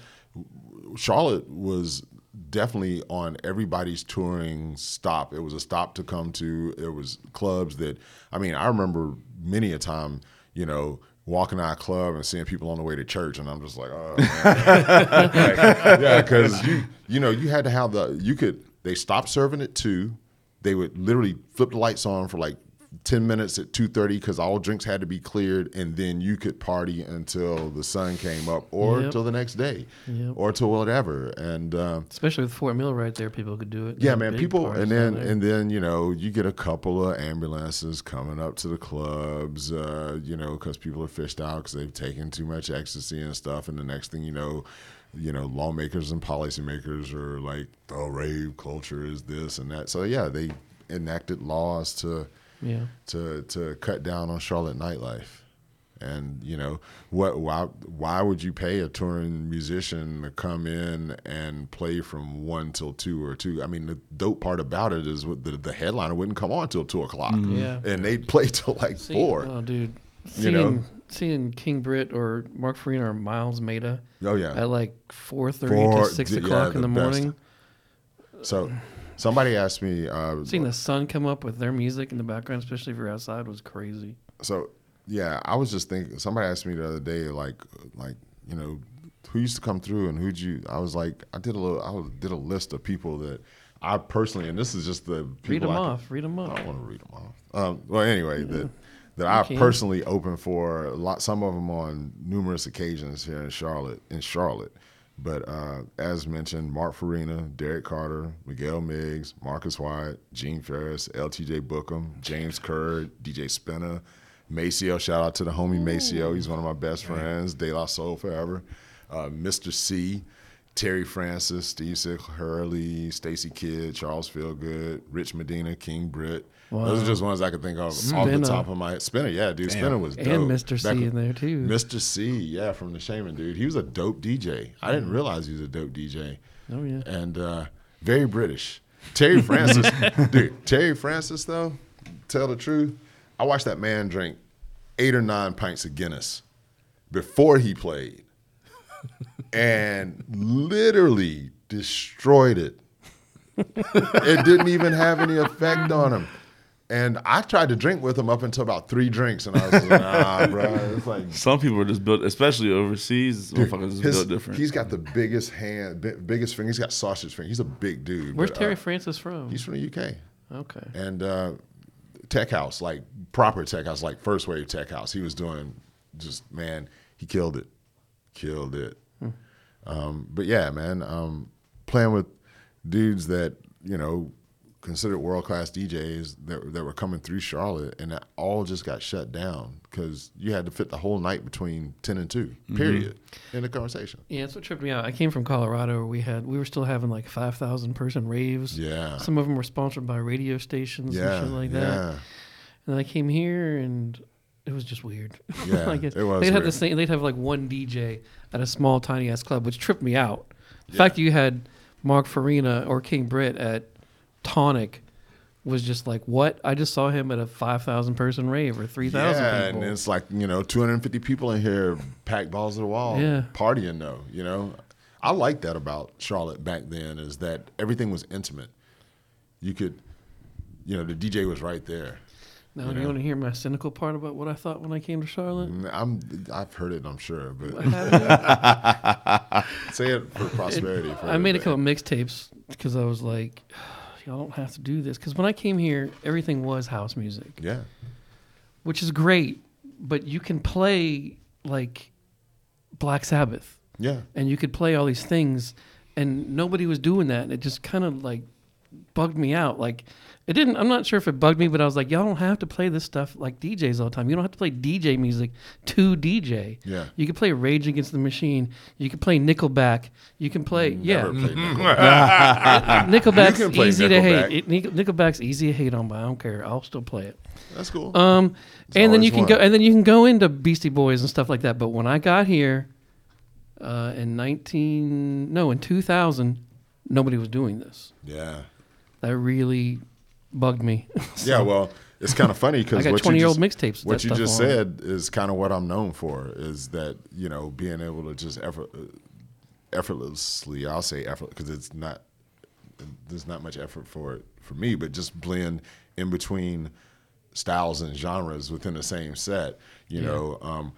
Charlotte was definitely on everybody's touring stop. It was a stop to come to. There was clubs that I mean, I remember many a time, you know, walking out of a club and seeing people on the way to church, and I'm just like, oh, man. *laughs* Like, yeah, because you you know you had to have the you could they stopped serving it two. They would literally flip the lights on for like. 10 minutes at 2.30 because all drinks had to be cleared and then you could party until the sun came up or Yep. until the next day Yep. or to whatever. And um, Especially with Fort Mill right there, people could do it. yeah, man, people, and then and then you know you get a couple of ambulances coming up to the clubs, uh, you know, because people are fished out because they've taken too much ecstasy and stuff. And the next thing you know, you know, lawmakers and policymakers are like, "Oh, rave culture is this and that." So yeah, they enacted laws to yeah. to to cut down on Charlotte nightlife. And you know what? Why why would you pay a touring musician to come in and play from one till two or two? I mean, the dope part about it is the the headliner wouldn't come on till two o'clock, mm-hmm. Yeah. and they'd play till like See- four. Oh, dude. You know? Seeing King Britt or Mark Farina or Miles Maeda Oh yeah. at like 4.30 Four- to 6 yeah, o'clock the in the best. morning. So somebody asked me. Uh, Seeing the sun come up with their music in the background, especially if you're outside, was crazy. so yeah, I was just thinking. Somebody asked me the other day, like, like you know, who used to come through and who'd you? I was like, I did a little, I did a list of people that I personally, and this is just the people Read them I off. Read them off. I don't want to read them off. Um, well, anyway, that that I can. personally opened for a lot. Some of them on numerous occasions here in Charlotte. In Charlotte, but uh, as mentioned, Mark Farina, Derek Carter, Miguel Migs, Marques Wyatt, Gene Farris, LTJ Bukem, James Kerr, DJ Spinner, Maceo. Shout out to the homie Maceo. He's one of my best friends. De La Soul forever. Uh, Mr. C. Terry Francis, Steve Silk, Hurley, Stacy Kidd, Charles Feelgood, Rich Medina, King Britt. Those are just ones I could think of off the top of my head. Spinner, yeah, dude. Spinner was dope. And Mr. C Back in there too. Mr. C, yeah, from the Shamen, dude. He was a dope DJ. I didn't realize he was a dope DJ. Oh yeah. And uh, very British. Terry Francis, *laughs* dude. Terry Francis, though, tell the truth, I watched that man drink eight or nine pints of Guinness before he played, *laughs* and literally destroyed it. it didn't even have any effect on him. And I tried to drink with him up until about three drinks, and I was like, *laughs* nah, bro. It's like Some people are just built, especially overseas. motherfuckers just his- built different. He's got the biggest hand, biggest finger. He's got sausage finger. He's a big dude. Where's but, Terry uh, Francis from? he's from the UK okay. and uh, tech house, like proper tech house, like first wave tech house. He was doing just man, he killed it, killed it. Um, but yeah, man, um, playing with dudes that you know considered world class DJs that that were coming through Charlotte, and that all just got shut down because you had to fit the whole night between ten and 2 mm-hmm. Period. In the conversation. Yeah, that's what tripped me out. I came from Colorado where we had we were still having like five thousand person raves. Yeah. Some of them were sponsored by radio stations Yeah, and shit like that. yeah. And then I came here and it was just weird. *laughs* Yeah, like it was They'd have the same. They'd have like one DJ at a small tiny ass club, which tripped me out. The fact that you had Mark Farina or King Britt at Tonic was just like what? I just saw him at a five thousand person rave or three thousand Yeah, people. and it's like you know, 250 people in here, packed balls to the wall, Yeah. partying though. You know, I like that about Charlotte back then is that everything was intimate. You could, you know, the DJ was right there. now, you do you want to hear my cynical part about what I thought when I came to Charlotte? Mm, I'm, I've heard it, I'm sure, but *laughs* say it for prosperity. for I made a couple mixtapes because I was like, y'all don't have to do this. Because when I came here, everything was house music, Yeah, which is great. But you can play like Black Sabbath, yeah, and you could play all these things, and nobody was doing that. And it just kind of like bugged me out. Like it didn't. I'm not sure if it bugged me, but I was like, y'all don't have to play this stuff like DJs all the time. You don't have to play DJ music to DJ. Yeah. You can play Rage Against the Machine. You can play Nickelback. You can play yeah. Never played Nickelback. *laughs* Nickelback's You can play easy to hate. It, Nic- Nickelback's easy to hate on, but I don't care. I'll still play it. That's cool. Um, and then always you can one. go, and then you can go into Beastie Boys and stuff like that. But when I got here, uh, in nineteen, no, in two thousand, nobody was doing this. yeah, That really bugged me. *laughs* *laughs* yeah. Well, it's kind of funny I because got what you twenty year old just- mixtapes. what you just on. said is kind of what I'm known for is that you know being able to just effort, effortlessly I'll say effort because it's not there's not much effort for it for me but just blend in between styles and genres within the same set you know um,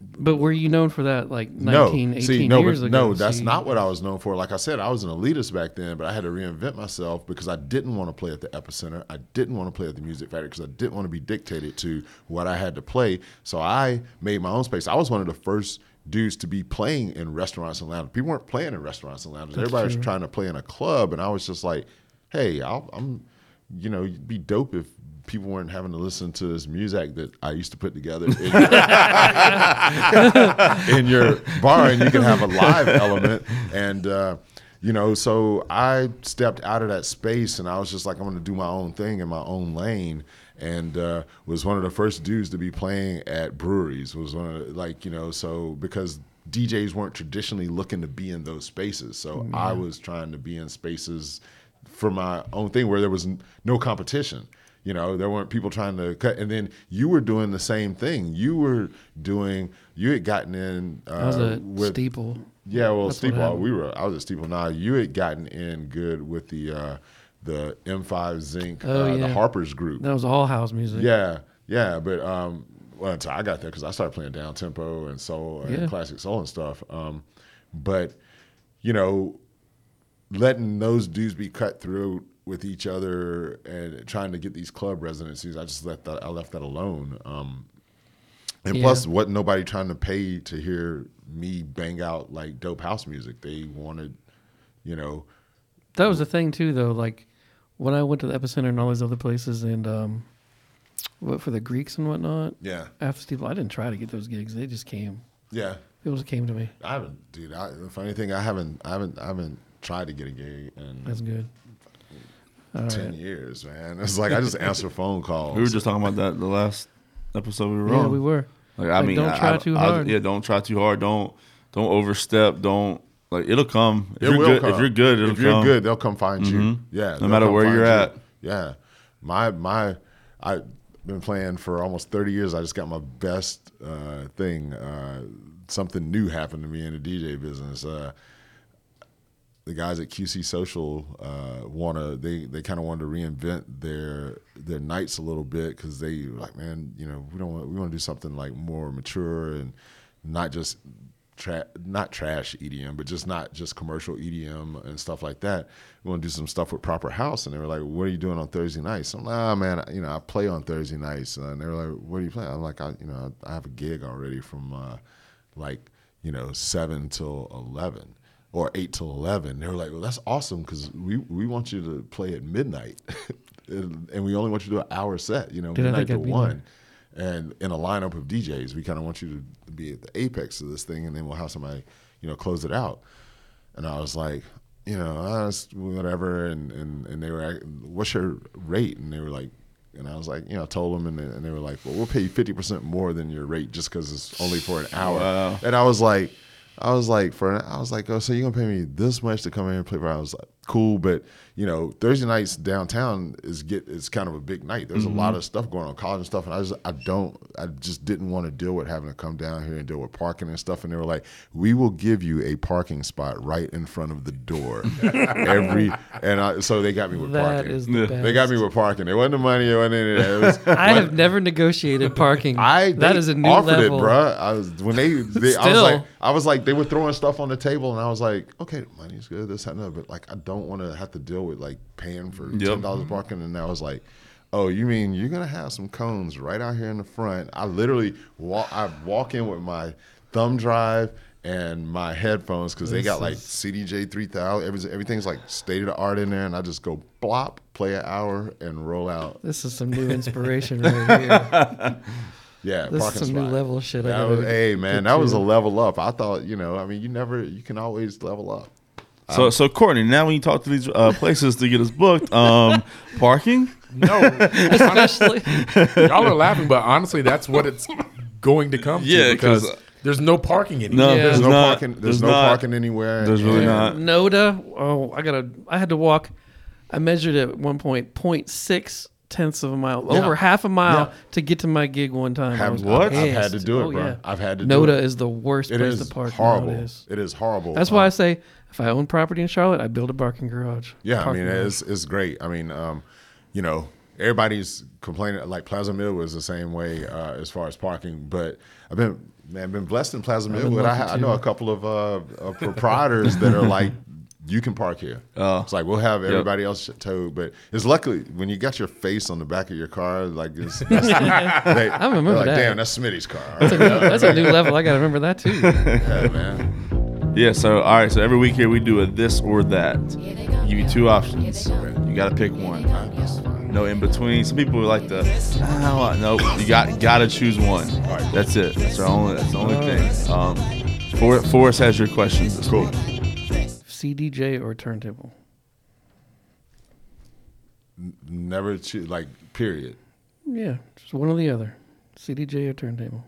But were you known for that like no. 19, 18 see no years but ago? no that's not what I was known for. Like I said I was an elitist back then but I had to reinvent myself because I didn't want to play at the epicenter. I didn't want to play at the music factory because I didn't want to be dictated to what I had to play. So I made my own space. I was one of the first dudes to be playing in restaurants and lounges people weren't playing in restaurants and lounges. Everybody was trying to play in a club and I was just like hey I'll, I'm you know be dope if people weren't having to listen to this music that I used to put together in, *laughs* in your bar and you can have a live element. And uh, you know so i stepped out of that space and i was just like i'm going to do my own thing in my own lane. And uh, was one of the first dudes to be playing at breweries was one of the, like you know so because djs weren't traditionally looking to be in those spaces. So i was trying to be in spaces for my own thing where there was no competition you know, there weren't people trying to cut. And then you were doing the same thing. You were doing. You had gotten in. Uh, I was a with, steeple. Yeah, well, That's Steeple. We were. I was at Steeple. Now you had gotten in good with the uh, the M5 Zinc, Oh, uh, the. Harper's group. That was all house music. Yeah, yeah, but um, well, until I got there because I started playing down tempo and soul and Yeah. classic soul and stuff. Um, but you know, letting those dudes be cut through with each other and trying to get these club residencies, I just left that I left that alone. Um, and Yeah. plus, wasn't nobody trying to pay to hear me bang out like dope house music? They wanted, you know, That was the thing too, though. Like when I went to the epicenter and all these other places, and um, what for the Greeks and whatnot. yeah, After Steve, I didn't try to get those gigs; they just came. yeah. People just came to me. I haven't, dude. I, the funny thing, I haven't, I haven't, I haven't tried to get a gig in That's good. All ten right. years, man. *laughs* It's like I just answer phone calls. We were just talking about that the last episode we were Yeah, on. we were. Like I Like, mean, don't try I- too I- hard. yeah, don't try too hard. Don't don't overstep. Don't like it'll come. If It you're will good, come. if you're good, it'll if you're come. good, they'll come find you. Mhm. Yeah, No matter where you're you. at. Yeah, my my I've been playing for almost thirty years. I just got my best uh, thing. Uh, something new happened to me in the DJ business. Uh, the guys at QC Social uh, want to they they kind of wanted to reinvent their their nights a little bit because they were like man you know we don't want, we want to do something like more mature and not just tra- not trash EDM but just not just commercial EDM and stuff like that. We want to do some stuff with proper house and they were like what are you doing on Thursday nights? I'm like ah man you know I play on Thursday nights and they were like what are you playing? I'm like I you know I have a gig already from uh, like you know seven till eleven or eight till eleven. They were like, "Well, that's awesome because we we want you to play at midnight, *laughs* and and we only want you to do an hour set. You know, Dude, I midnight to I'd be one." And in a lineup of DJs, we kind of want you to be at the apex of this thing, and then we'll have somebody, you know, close it out. And I was like, you know, uh, it's whatever. And, and, and they were, like, what's your rate? And they were like, and I was like, you know, I told them, and they, and they were like, well, we'll pay you 50% more than your rate just because it's only for an hour. Wow. And I was like, I was like, for I was like, oh, so you're gonna pay me this much to come here and play? For I was like, cool, but you know, Thursday nights downtown is get is kind of a big night. There's a lot mm-hmm. of stuff going on, college and stuff, and I just I don't, I just didn't want to deal with having to come down here and deal with parking and stuff. And they were like, we will give you a parking spot right in front of the door *laughs* every, and I, so they got me with That parking. is the Yeah. best. They got me with parking. It wasn't the money. It wasn't any of that. It was, *laughs* I have never negotiated parking. I that they is a new offered level. it, bruh. I was when they, they I was like, I was like, they were throwing stuff on the table, and I was like, okay, money's good, this that, and that, but like, I don't want to have to deal with like paying for Yep. ten dollars mm-hmm. parking, and I was like. Oh, you mean you're gonna have some cones right out here in the front? I literally walk. I walk in with my thumb drive and my headphones because they got like CDJ three thousand. Everything, everything's like state of the art in there, and I just go blop, play an hour, and roll out. This is some new inspiration right *laughs* here. Yeah, This is parking some new level shit. I That gotta was, hey man, get that was a level up. I thought, you know, I mean, you never, you can always level up. So so Courtney, now when you talk to these uh, places to get us booked, um, *laughs* parking. No, especially. *laughs* y'all are laughing, but honestly, that's what it's going to come Yeah, to because there's no parking anymore. No, Yeah. There's there's no not. parking. There's, There's no not. parking anywhere. There's really and- not. Noda. Oh, I gotta. I had to walk. I measured at one point 0.6 tenths of a mile, Yeah. over half a mile Yeah. to get to my gig one time. I Have- was What? I've had to do it, Oh, bro. yeah. I've had to do Noda it. is the worst It place is to park. horrible. nowadays. It is horrible. That's why I Um, say if I own property in Charlotte, I build a parking garage. Yeah, I mean, garage. it's it's great. I mean, um, you know, everybody's complaining. Like Plaza Mill was the same way uh, as far as parking, but I've been man, been blessed in Plaza Mill. But I, I know a couple of uh, uh, proprietors that are like. You can park here. *laughs* Oh. It's like we'll have everybody else towed, but it's luckily when you got your face on the back of your car, like it's, *laughs* that's, they, I remember like, that. Damn, that's Smitty's car. That's a new *laughs* level. I gotta remember that too. yeah, man. Yeah. So all right. So every week here we do a this or that. Give you two options. You got to pick one. No in between. Some people like to. Ah, no, you got got to choose one. All right. That's it. That's the only. That's the only thing. Um, For, Forrest has your questions. This cool. CDJ or turntable? Never choose like period. Yeah, just one or the other. CDJ or turntable?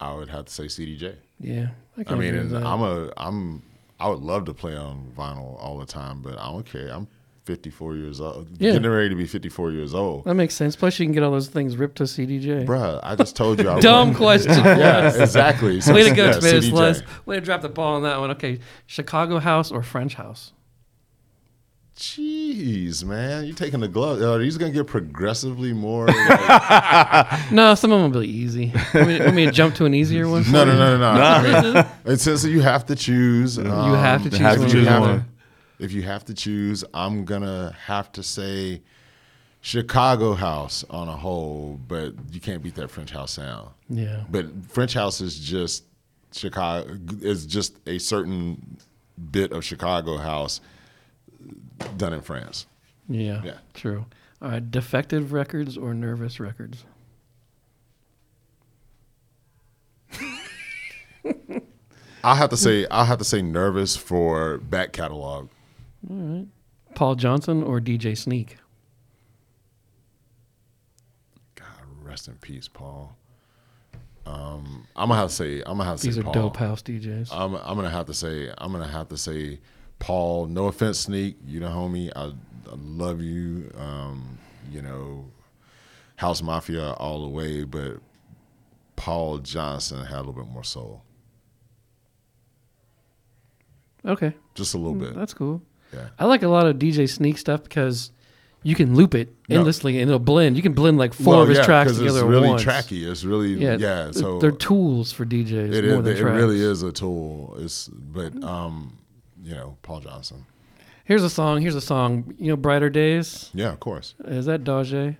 I would have to say CDJ. Yeah, I, I mean. I'm a I'm I would love to play on vinyl all the time, but I don't care. I'm 54 years old, Yeah. getting ready to be 54 years old. that makes sense. Plus, you can get all those things ripped to CDJ. Bruh, I just told you. I *laughs* Dumb *laughs* question. *laughs* Yeah, exactly. So, Way to go, yeah, Tobias CDJ. Les. Way to drop the ball on that one. Okay, Chicago house or French house? Jeez, man, you're taking the glove? Are these gonna get progressively more? *laughs* like- No, some of them will be easy. Want me, want me to jump to an easier one? no, no, no, no, no. I mean, it says that you have to choose. um, You have to choose have to one. choose you have one. to- if you have to choose, I'm gonna have to say Chicago House on a whole, but you can't beat that French House sound. Yeah. But French House is just Chicago is just a certain bit of Chicago House done in France. Yeah. Yeah. True. All right. Defected records or nervous records? I'll have to say I'll have to say nervous for back catalog. All right. Paul Johnson or DJ Sneak? God rest in peace, Paul. Um, I'm gonna have to say I'm gonna have to say These say are Paul. dope house DJs. I'm I'm gonna have to say I'm gonna have to say Paul. No offense, Sneak. You know, homie. I, I love you. Um, you know, House Mafia all the way, but Paul Johnson had a little bit more soul, okay. just a little bit. That's cool. Yeah. I like a lot of DJ Sneak stuff because you can loop it No. endlessly and it'll blend. You can blend like four Well, of his yeah, tracks together It's really once. tracky. It's really Yeah, yeah. so they're tools for DJs it more is. than It really is a tool. It's but um, you know, Paul Johnson. Here's a song. Here's a song. You know, Brighter Days. Yeah, of course. Is that Dajaé?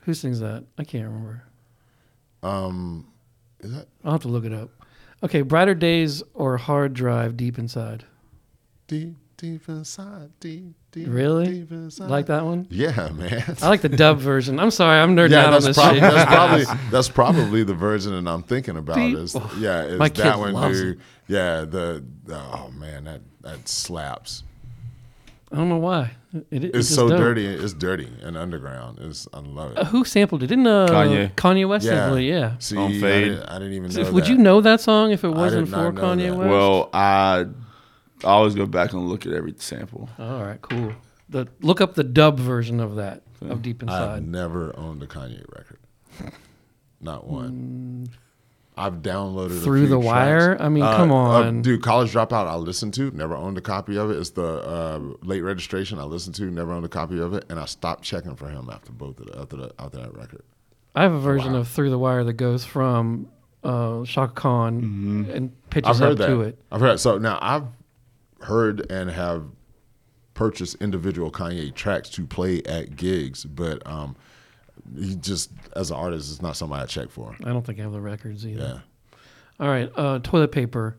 Who sings that? I can't remember. Um, is that I'll have to look it up. Okay, Brighter Days or Hardrive Deep Inside. deep, deep inside, deep, deep, Really? deep inside? Like that one? Yeah, man. I like the dub *laughs* version. I'm sorry, I'm nerding yeah, out on this prob- shit. that's probably *laughs* that's probably the version that I'm thinking about. Deep- Is yeah, is My that one? loves Dude, yeah, the oh man, that that slaps. I don't know why. It, It's just so dope. dirty. It's dirty and underground. It's I love it. Uh, who sampled it? Didn't uh, Kanye. Kanye West yeah, sample it? Yeah. See, On I Fade. didn't, I didn't even know. Would that. you know that song if it wasn't did for Kanye that. West? Well, I I always go back and look at every sample. all right, cool. The look up the dub version of that of Deep Inside. I've never owned a Kanye record. Not one. I've downloaded. Through the Wire? tracks. I mean, Uh, come uh, on. dude. College Dropout. I listened to. Never owned a copy of it. It's the uh, late registration. I listened to. Never owned a copy of it, and I stopped checking for him after both of the, after the, after that record. I have a version Wow. of Through the Wire that goes from uh, Chaka Khan and pitches I've heard up that. to it. I've heard. So now I've heard and have purchased individual Kanye tracks to play at gigs, but um, he just as an artist is not somebody I check for. I don't think I have the records either. Yeah. All right, uh, toilet paper.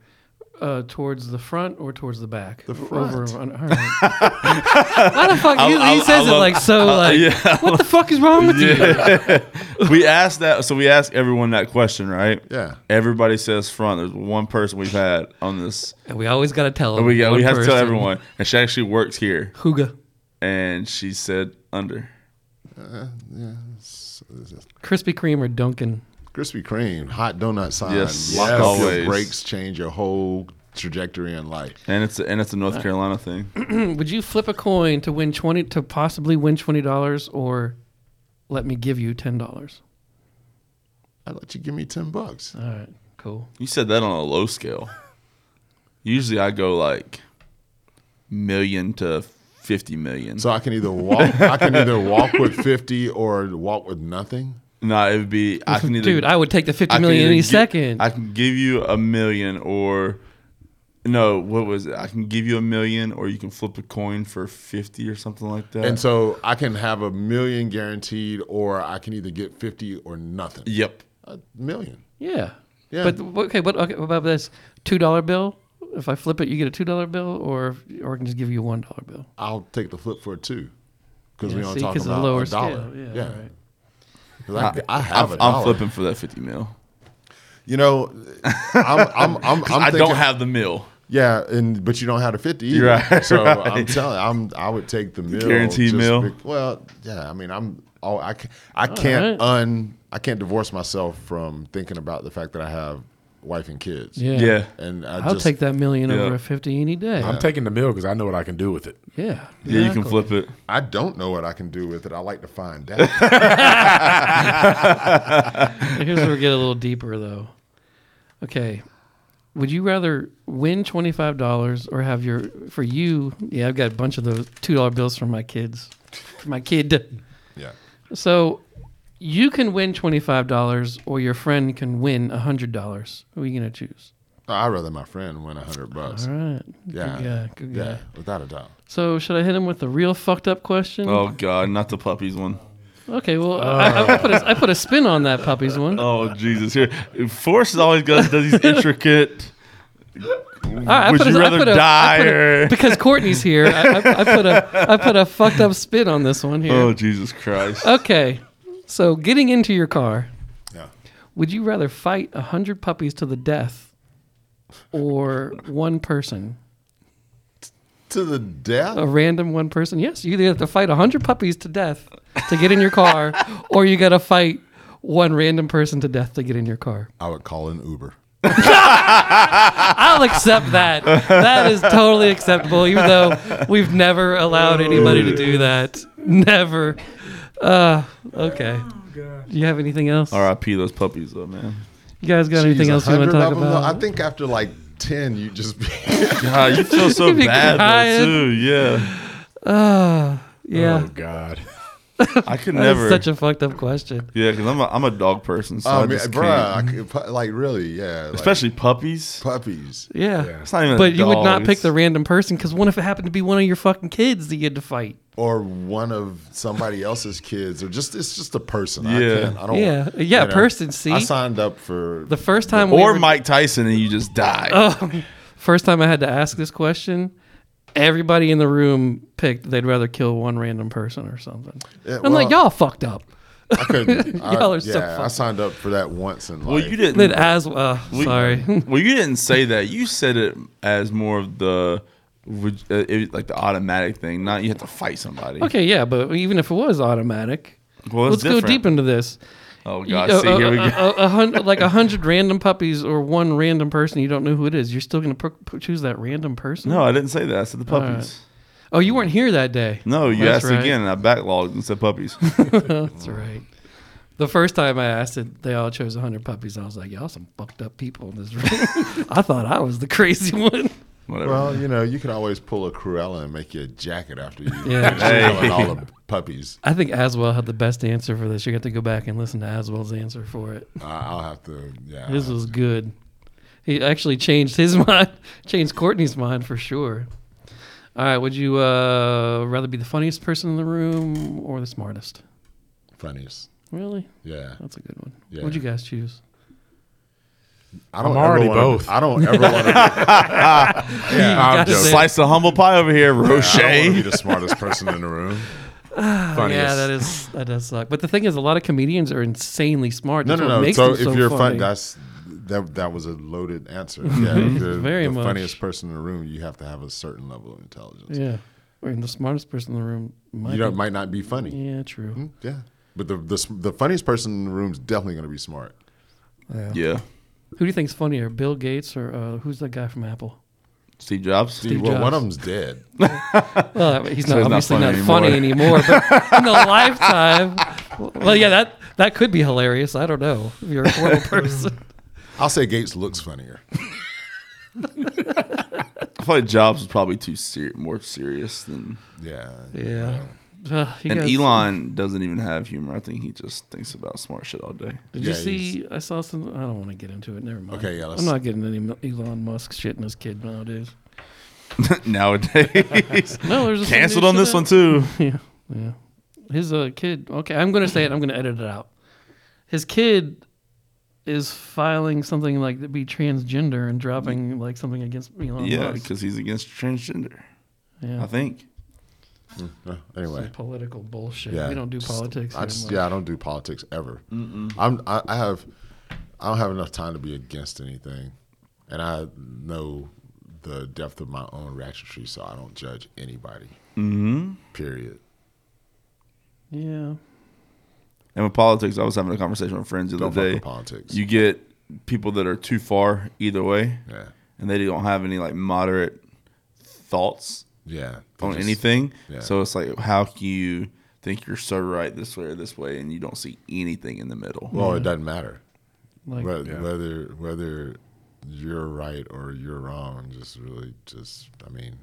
Uh, towards the front or towards the back? The front. Over, on, all *laughs* right. Why the fuck? He, I- he I says it love- like so. Like, yeah. what the fuck is wrong with you? *laughs* we asked that, so we asked everyone that question, right? Yeah. Everybody says front. There's one person we've had on this. And we always got to tell them. we got, we one have to tell everyone, and she actually works here, Huga. and she said under. Uh, Krispy Kreme or Dunkin'? Krispy Kreme, hot donut sign. Yes, Lock yes. off always. your brakes, change your whole trajectory in life. And it's a, and it's a North Carolina thing. *clears throat* Would you flip a coin to win twenty to possibly win twenty dollars, or let me give you ten dollars? I'd let you give me ten bucks. All right, cool. You said that on a low scale. *laughs* Usually I go like million to fifty million. So I can either walk I can either walk with *laughs* fifty or walk with nothing. no, it would be I can either Dude, I would take the fifty I million any gi- second. I can give you a million or no, what was it? I can give you a million or you can flip a coin for 50 or something like that. And so I can have a million guaranteed or I can either get fifty or nothing. yep. A million. yeah. Yeah. But okay, what okay, what about this two dollar bill? If I flip it, you get a two dollar bill, or or I can just give you a one dollar bill. I'll take the flip for a two. Because we Yeah, don't see, talk 'cause of the about lower a dollar. scale. Yeah, Yeah. all right. 'Cause I, I have I'm, a I'm flipping for that 50 mil. You know, I'm I'm I'm, *laughs* I'm I thinking, don't have the mill. Yeah, and but you don't have the fifty either. Right, so right. I'm telling, I'm I would take the meal, Guaranteed just meal? bec- well, yeah. I mean, I'm oh, I can, I can't right. un I can't divorce myself from thinking about the fact that I have wife and kids. Yeah. Yeah. and I I'll just, take that million Yeah. over a fifty any day. I'm taking the meal because I know what I can do with it. yeah. Yeah, you can flip it. I don't know what I can do with it. I like to find out. *laughs* *laughs* Here's where we get a little deeper, though. Okay, Would you rather win twenty five dollars or have your for you? Yeah, I've got a bunch of those two dollar bills from my kids, for my kid. Yeah. So you can win twenty five dollars, or your friend can win hundred dollars. Who are you gonna choose? Oh, I'd rather my friend win a hundred bucks. All right. Yeah. Good guy. Good guy. Yeah, without a doubt. So should I hit him with the real fucked up question? Oh God, not the puppies one. Okay. Well, I, I, I put a, I put a spin on that puppies one. Oh Jesus! Here, Forrest always does, does these intricate. All right, I Would put you a- I rather put a- I die put a- or- because Courtney's here? I, I, I put a I put a fucked up spin on this one here. Oh Jesus Christ! Okay, so getting into your car, Yeah. would you rather fight a hundred puppies to the death, or one person, To the death? a random one person? Yes, you either have to fight a hundred puppies to death to get in your car, *laughs* or you got to fight one random person to death to get in your car. I would call an Uber. *laughs* I'll accept that. That is totally acceptable, even though we've never allowed anybody to do that. Never. Uh, okay. Do you have anything else? R.I.P. those puppies though, man. You guys got anything else you want to talk of though? about? I think after like ten, you just be *laughs* God, you feel so *laughs* You'd be bad crying. though too. Yeah, Uh, yeah. Oh God. *laughs* I could That's never. such a fucked up question. yeah, because I'm a I'm a dog person, so Oh, I man, just bruh, I can't. could like really, yeah. like, Especially puppies. puppies. Yeah. Yeah. It's not even. a But you would not pick it's- the random person because what if it happened to be one of your fucking kids that you had to fight? Or one of somebody else's kids, or just it's just a person. Yeah. I can't. I don't. Yeah. Yeah, you know. person, see? I signed up for The first time we Or were- Mike Tyson, and you just die. *laughs* Oh, first time I had to ask this question, everybody in the room picked they'd rather kill one random person or something. Yeah, I'm like, y'all fucked up. I couldn't. *laughs* I, Y'all are so yeah, I signed up for that once in life. well, life. you didn't. Then as well, we- sorry. *laughs* well, you didn't say that. You said it as more of the, would- uh, it, like the automatic thing. Not you have to fight somebody. okay, yeah, but even if it was automatic, Well, let's it's go deep into this. Oh God! Uh, See, here we uh, go. uh, a hun- like a hundred random puppies or one random person you don't know who it is. You're still gonna pr- pr- choose that random person? No, I didn't say that. I said the All puppies. Oh, you weren't here that day. No, you That's asked right. again, and I backlogged and said puppies. *laughs* That's right. The first time I asked it, they all chose 100 puppies. I was like, y'all some fucked up people in this room. *laughs* I thought I was the crazy *laughs* one. Whatever. Well, you know, you can always pull a Cruella and make you a jacket after you. Yeah. Hey. all the puppies. I think Aswell had the best answer for this. You got to go back and listen to Aswell's answer for it. I- I'll have to. Yeah. His was good. He actually changed his *laughs* mind, changed Courtney's mind for sure. All right, would you uh, rather be the funniest person in the room or the smartest? funniest. Really? Yeah. That's a good one. Yeah. What'd you guys choose? I don't I'm ever already wanna- both. I don't ever want to. *laughs* Yeah, I'm gotta joking. say- Slice the humble pie over here, I don't want to be the smartest person in the room. *sighs* Funniest. Yeah, that is that does suck. But the thing is, a lot of comedians are insanely smart. No, That's no, what no. makes So them if you're fun, funny. that's that. That was a loaded answer. *laughs* Yeah, if you're Very the much. funniest person in the room, you have to have a certain level of intelligence. yeah, or the smartest person in the room. Might You don't, be- might not be funny. yeah, true. Mm, Yeah, but the, the the funniest person in the room is definitely going to be smart. Yeah, Who do you think's funnier, Bill Gates or uh, who's that guy from Apple? Steve Jobs. See, well, one of them's dead. *laughs* Well, he's So not he's not obviously funny not funny anymore. but in the lifetime, well, yeah, that that could be hilarious. I don't know if you're a horrible *laughs* person. I'll say Gates looks funnier. *laughs* I feel like Jobs was probably too ser- more serious than. Yeah. Yeah. Uh, And guys- Elon doesn't even have humor. I think he just thinks about smart shit all day. Did Yeah, you see? I saw some. I don't want to get into it. Never mind. Okay, yeah, let's- I'm not getting any Elon Musk shit in his kid nowadays. *laughs* Nowadays, *laughs* No, there's a canceled on this out- one too. *laughs* Yeah, yeah. His uh, kid. Okay, I'm gonna say it. I'm gonna edit it out. His kid is filing something like to be transgender and dropping like something against Elon Yeah, because he's against transgender. Yeah, I think. Uh, anyway, Some political bullshit. yeah. we don't do just- politics. I just yeah, I don't do politics ever. I'm I, I have I don't have enough time to be against anything, and I know the depth of my own reaction tree, so I don't judge anybody. Mm-hmm. Period. yeah. And with politics, I was having a conversation with friends the Don't other day. with politics. You get people that are too far either way, yeah, and they don't have any like moderate thoughts yeah. On just- anything. yeah. So it's like, how can you think you're so right this way or this way, and you don't see anything in the middle? Well, it doesn't matter Like whether, Yeah. whether whether you're right or you're wrong. Just really, just I mean,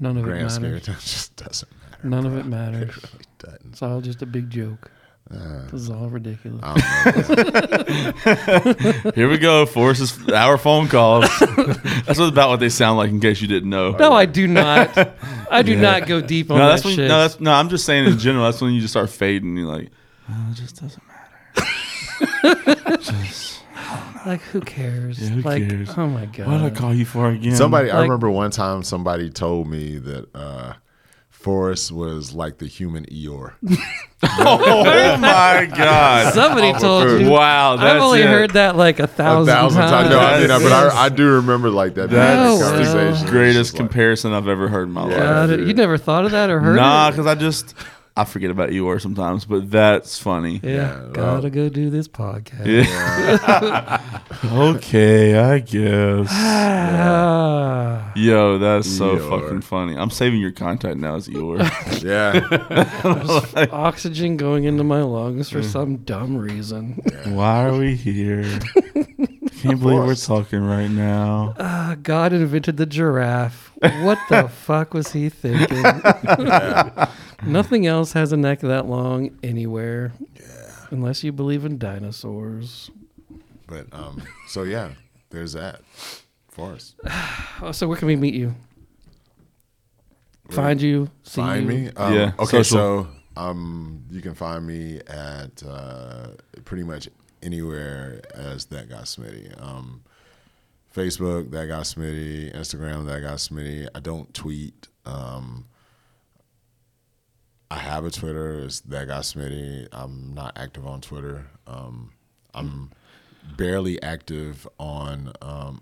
None of it grand scheme, matters. it *laughs* just doesn't matter. None of it matters. *laughs* It really doesn't. It's all just a big joke. Uh, This is all ridiculous. I don't know. *laughs* Here we go. Forces our phone calls. that's what, about what they sound like. In case you didn't know. no, I do not. I do not go deep on No, that when. shit. No, that's no. I'm just saying in general. That's when you just start fading. You're like, oh, it just doesn't matter. *laughs* just, like, who cares? Yeah, who like, cares? oh my god. what did I call you for again? Somebody, I remember one time somebody told me that uh, Forrest was like the human Eeyore. *laughs* Oh my god! Somebody oh, told you. Wow, that's I've only it. heard that like a A thousand, thousand times. times. No, I mean, That's- but I, I do remember like that. That's Oh, well. conversation. It was greatest just like- comparison I've ever heard in my Yeah. life. Dude. you never thought of that or heard Nah, it? because I just I forget about Eeyore sometimes, but that's funny. Yeah, Yeah, gotta go do this podcast. Yeah. *laughs* okay, I guess. Ah. *sighs* Yo, that's so Eeyore. fucking funny. I'm saving your contact now as Eeyore. *laughs* Yeah, *laughs* Oxygen going into my lungs Mm. for some dumb reason. Why are we here? Can't believe we're talking right now. Ah, God invented the giraffe. What the fuck was he thinking? *sighs* Nothing else has a neck that long anywhere. Unless you believe in dinosaurs. but um, so yeah, there's that. Forrest, *sighs* Oh, so where can we meet you? Find you. See find you? me. Um, Yeah, Okay, social. so um, you can find me at uh, pretty much anywhere as that guy Smitty. Um, Facebook, that guy Smitty. Instagram, that guy Smitty. I don't tweet. Um, I have a Twitter. It's that guy Smitty. I'm not active on Twitter. Um, I'm barely active on um,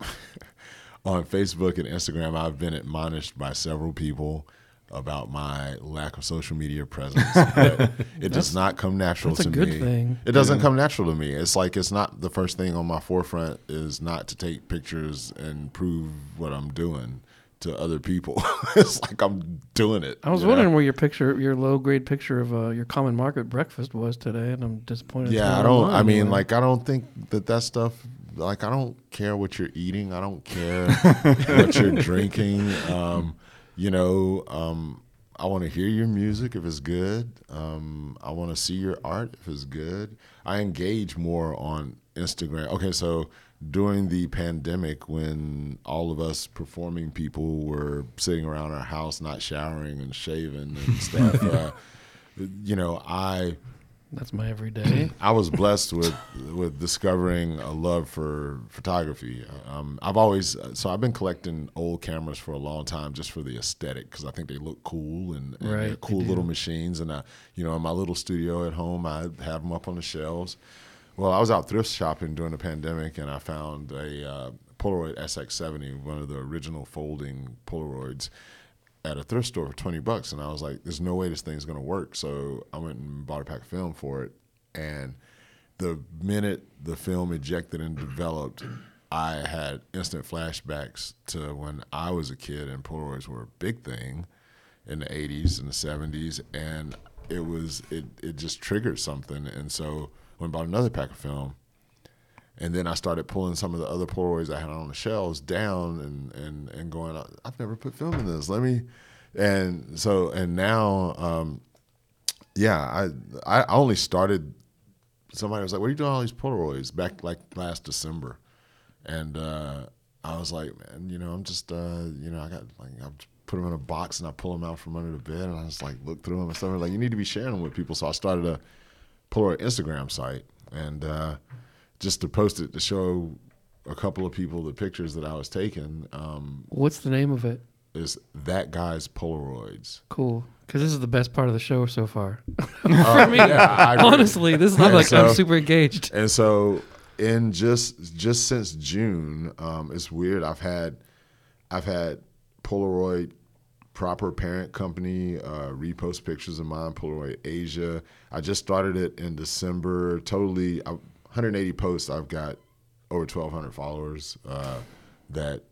*laughs* on Facebook and Instagram. I've been admonished by several people about my lack of social media presence. *laughs* It does not come natural that's a to good me. thing. It doesn't come natural to me. It's like it's not the first thing on my forefront is not to take pictures and prove what I'm doing to other people. *laughs* it's like I'm doing it. I was you know? wondering where your picture, your low grade picture of uh, your common market breakfast was today, and I'm disappointed. Yeah, I don't. I mean, like, I don't think that that stuff. Like, I don't care what you're eating. I don't care *laughs* what you're drinking. Um, you know, um, I want to hear your music if it's good. Um, I want to see your art if it's good. I engage more on Instagram. Okay, so during the pandemic, when all of us performing people were sitting around our house, not showering and shaving and *laughs* stuff, uh, you know, I. that's my everyday. *clears throat* I was blessed with with discovering a love for photography. Um, I've always so I've been collecting old cameras for a long time just for the aesthetic because I think they look cool and, and Right, cool little machines. And I, you know, in my little studio at home, I have them up on the shelves. Well, I was out thrift shopping during the pandemic and I found a uh, Polaroid SX70, one of the original folding Polaroids at a thrift store for 20 bucks and I was like there's no way this thing's to work. So I went and bought a pack of film for it and the minute the film ejected and developed I had instant flashbacks to when I was a kid and Polaroids were a big thing in the 80s and the 70s and it was it it just triggered something and so when I bought another pack of film and then I started pulling some of the other Polaroids I had on the shelves down and, and, and going, I've never put film in this. Let me, and so, and now, um, yeah, I, I only started, somebody was like, what are you doing all these Polaroids back like last December? And, uh, I was like, man, you know, I'm just, uh, you know, I got like, I put them in a box and I pull them out from under the bed and I just like look through them and stuff. Like, you need to be sharing them with people. So I started a Polaroid Instagram site and, uh, just to post it to show a couple of people the pictures that I was taking um, What's the name of it? is that guy's Polaroids. Cool, because this is the best part of the show so far. *laughs* For me, I. Honestly, this is like I'm super engaged. And so, in just just since June, um, it's weird. I've had I've had Polaroid proper parent company uh, repost pictures of mine. Polaroid Asia. I just started it in December. Totally, I, 180 posts. I've got over 1,200 followers. Uh, that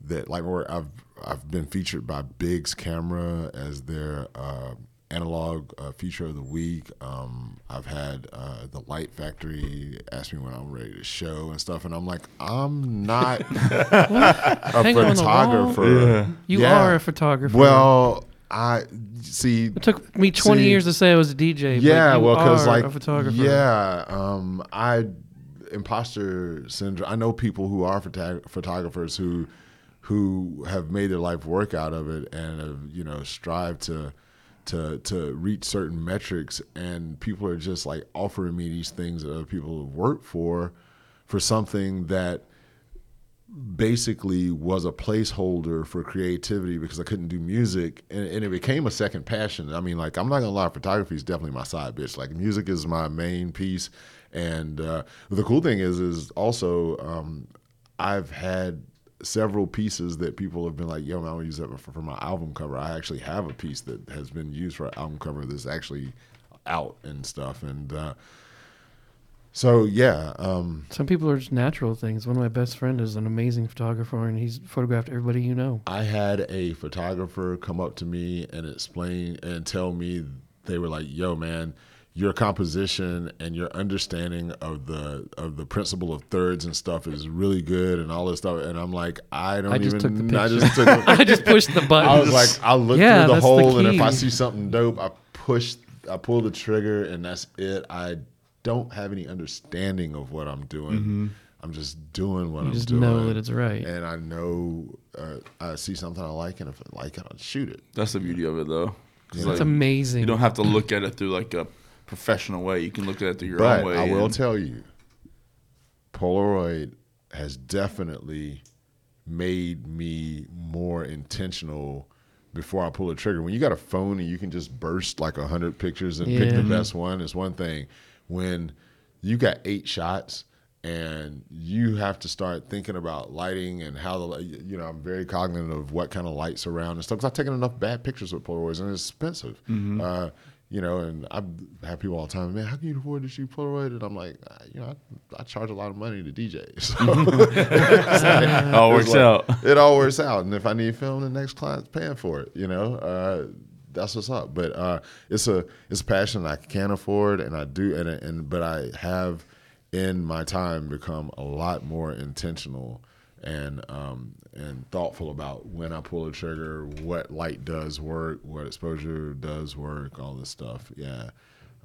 that like where I've I've been featured by Biggs Camera as their uh, analog uh, feature of the week. Um, I've had uh, the Light Factory ask me when I'm ready to show and stuff, and I'm like, I'm not *laughs* a Hang on the photographer. You Yeah. are a photographer. Well, I see. it took me 20 See- years to say I was a DJ. Yeah, but you well, because are like a photographer. yeah, um, I imposter syndrome. I know people who are photog- photographers who who have made their life work out of it and have you know strive to to to reach certain metrics, and people are just like offering me these things that other people have worked for for something that basically was a placeholder for creativity because I couldn't do music and, and it became a second passion. I mean, like, I'm not gonna lie, photography is definitely my side bitch. Like, music is my main piece. And uh, the cool thing is, is also, um, I've had several pieces that people have been like, yo, man, I want to use that for, for my album cover. I actually have a piece that has been used for album cover that's actually out and stuff. And uh, so, yeah. Um, Some people are just natural things. One of my best friend is an amazing photographer, and he's photographed everybody you know. I had a photographer come up to me and explain and tell me they were like, "Yo, man, your composition and your understanding of the of the principle of thirds and stuff is really good and all this stuff." And I'm like, "I don't I just even. took the I just took. *laughs* I just pushed the button. I was like, I look Yeah, through the that's the hole, and if. I see something dope, I push, I pull the trigger, and that's it. I don't have any understanding of what I'm doing. I'm just doing what You I'm doing. just doing. know that it's right. And I know uh, I see something I like, and if I like it, I'll shoot it. That's the beauty of it, though. Yeah. like, It's amazing. You don't have to look at it through like a professional way. You can look at it through your But own way. I will tell you, Polaroid has definitely made me more intentional before I pull a trigger. When you got a phone and you can just burst like a hundred pictures and pick the best one, it's one thing. When you got eight shots and you have to start thinking about lighting and how the you know I'm very cognizant of what kind of lights around and stuff because I've taken enough bad pictures with Polaroids and it's expensive. Uh, you know, and I have people all the time, man, how can you afford to shoot Polaroid? And I'm like, "Ah, you know, I, I charge a lot of money to DJs. *laughs* So *laughs* All works like- out. It all works out. And if I need film, the next client's paying for it. You know, uh, that's what's up. But uh, it's a it's a passion I can afford, and I do, and and but I have in my time become a lot more intentional and um, and thoughtful about when I pull a trigger, what light does work, what exposure does work, all this stuff. Yeah,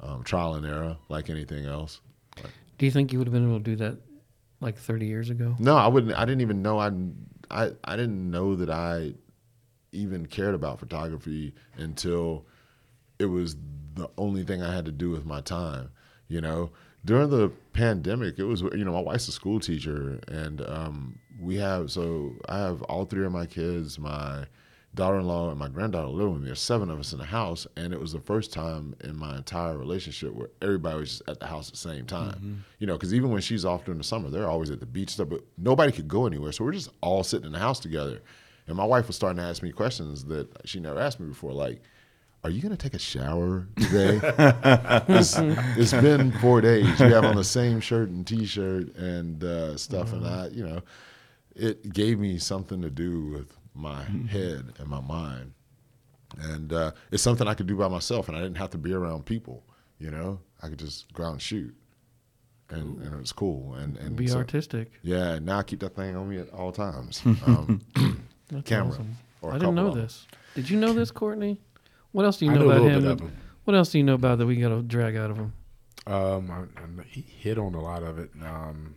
um, trial and error, like anything else. Do you think you would have been able to do that like 30 years ago? No, I wouldn't. I didn't even know. I, I, I didn't know that I even cared about photography until it was the only thing I had to do with my time. You know, during the pandemic, it was you know my wife's a school teacher, and um, we have so I have all three of my kids, my daughter-in-law and my granddaughter live with me. There's seven of us in the house, and it was the first time in my entire relationship where everybody was just at the house at the same time. You know, because even when she's off during the summer, they're always at the beach stuff, but nobody could go anywhere, so we're just all sitting in the house together. And my wife was starting to ask me questions that she never asked me before, like. Are you gonna take a shower today? *laughs* it's, it's been four days. You have on the same shirt and t-shirt and uh, stuff, and I, you know, it gave me something to do with my head and my mind, and uh, it's something I could do by myself, and I didn't have to be around people. You know, I could just go out and shoot, and, and it was cool. And and Be so- artistic. Yeah, now I keep that thing on me at all times. *laughs* Um, *clears throat* That's camera, awesome. or a I didn't know this. Did you know this, Courtney? What else do you know know about him? bit of that- him. What else do you know about that we got to drag out of him? Um, I, I, he hit on a lot of it. Um,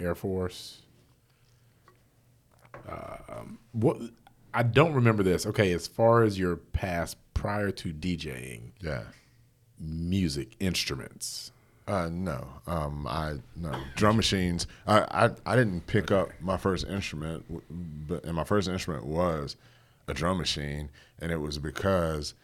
Air Force. Um, what I don't remember this. Okay, as far as your past prior to DJing, Yeah. music instruments. Uh, no, um, I no drum machines. I, I I didn't pick up my first instrument, but and my first instrument was a drum machine, and it was because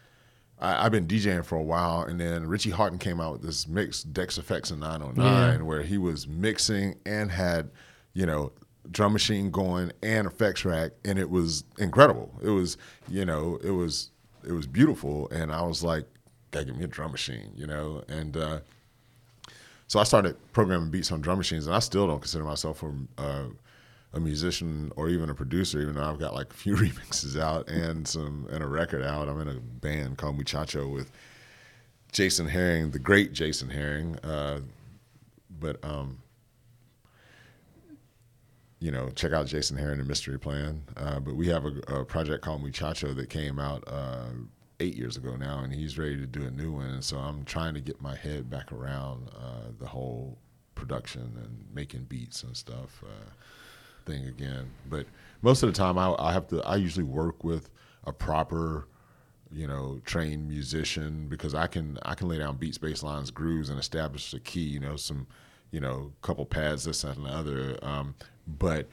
I, I've been DJing for a while, and then Richie Hawtin came out with this mix Decks Effects in 909, Yeah. where he was mixing and had you know drum machine going and effects rack, and it was incredible. It was you know it was it was beautiful, and I was like, gotta give me a drum machine, you know, and. uh so I started programming beats on drum machines, and I still don't consider myself a, uh, a musician or even a producer, even though I've got like a few *laughs* remixes out and some and a record out. I'm in a band called Muchacho with Jason Herring, the great Jason Herring. Uh, but um, you know, check out Jason Herring and Mystery Plan. Uh, but we have a, a project called Muchacho that came out uh, eight years ago now, and he's ready to do a new one. And so I'm trying to get my head back around uh, the whole production and making beats and stuff uh, thing again. But most of the time, I, I have to. I usually work with a proper you know, trained musician because I can I can lay down beats, bass lines, grooves, and establish a key. You know, some you know, a couple pads, this and the other. Um, but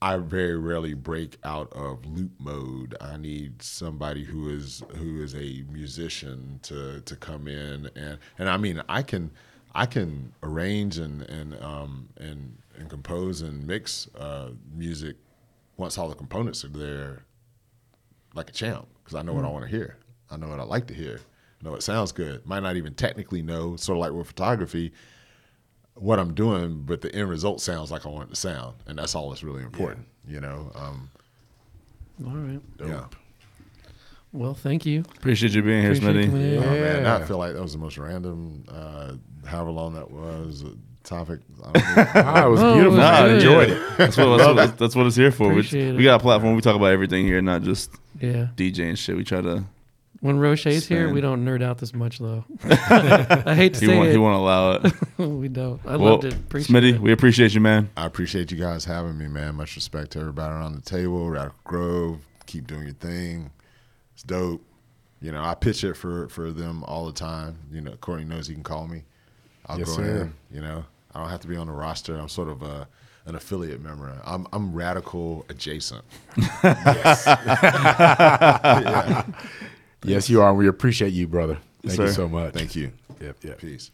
I very rarely break out of loop mode. I need somebody who is who is a musician to to come in and and I mean I can I can arrange and and um, and and compose and mix uh, music once all the components are there like a champ because I know what I want to hear. I know what I like to hear. I know it sounds good. Might not even technically know, sort of like with photography, what I'm doing, but the end result sounds like I want it to sound, and that's all that's really important. You know, um, All right. yeah. Well, thank you. Appreciate you being here, Appreciate you Smitty. coming in. Oh, man, Yeah. I feel like that was the most random, uh, however long that was, uh, topic. I don't *laughs* know. Ah, it was Oh, beautiful. it was I enjoyed it. *laughs* That's what, that's, what, that's what it's here for. We, Appreciate we it. got a platform. We talk about everything here, not just Yeah. DJ and shit. We try to. When Roche's here, we don't nerd out this much, though. *laughs* I hate to He say won't. it. He won't allow it. *laughs* we don't. I well, loved it. Appreciate Smitty, it. we appreciate you, man. I appreciate you guys having me, man. Much respect to everybody around the table. Radical Grove, keep doing your thing. It's dope. You know, I pitch it for for them all the time. You know, Courtney knows he can call me. I'll Yes, go sir. in. You know, I don't have to be on the roster. I'm sort of a, an affiliate member. I'm I'm radical adjacent. *laughs* Yes, you are. We appreciate you, brother. Yes, Thank you so much. Thank you. Yep, yep. Peace.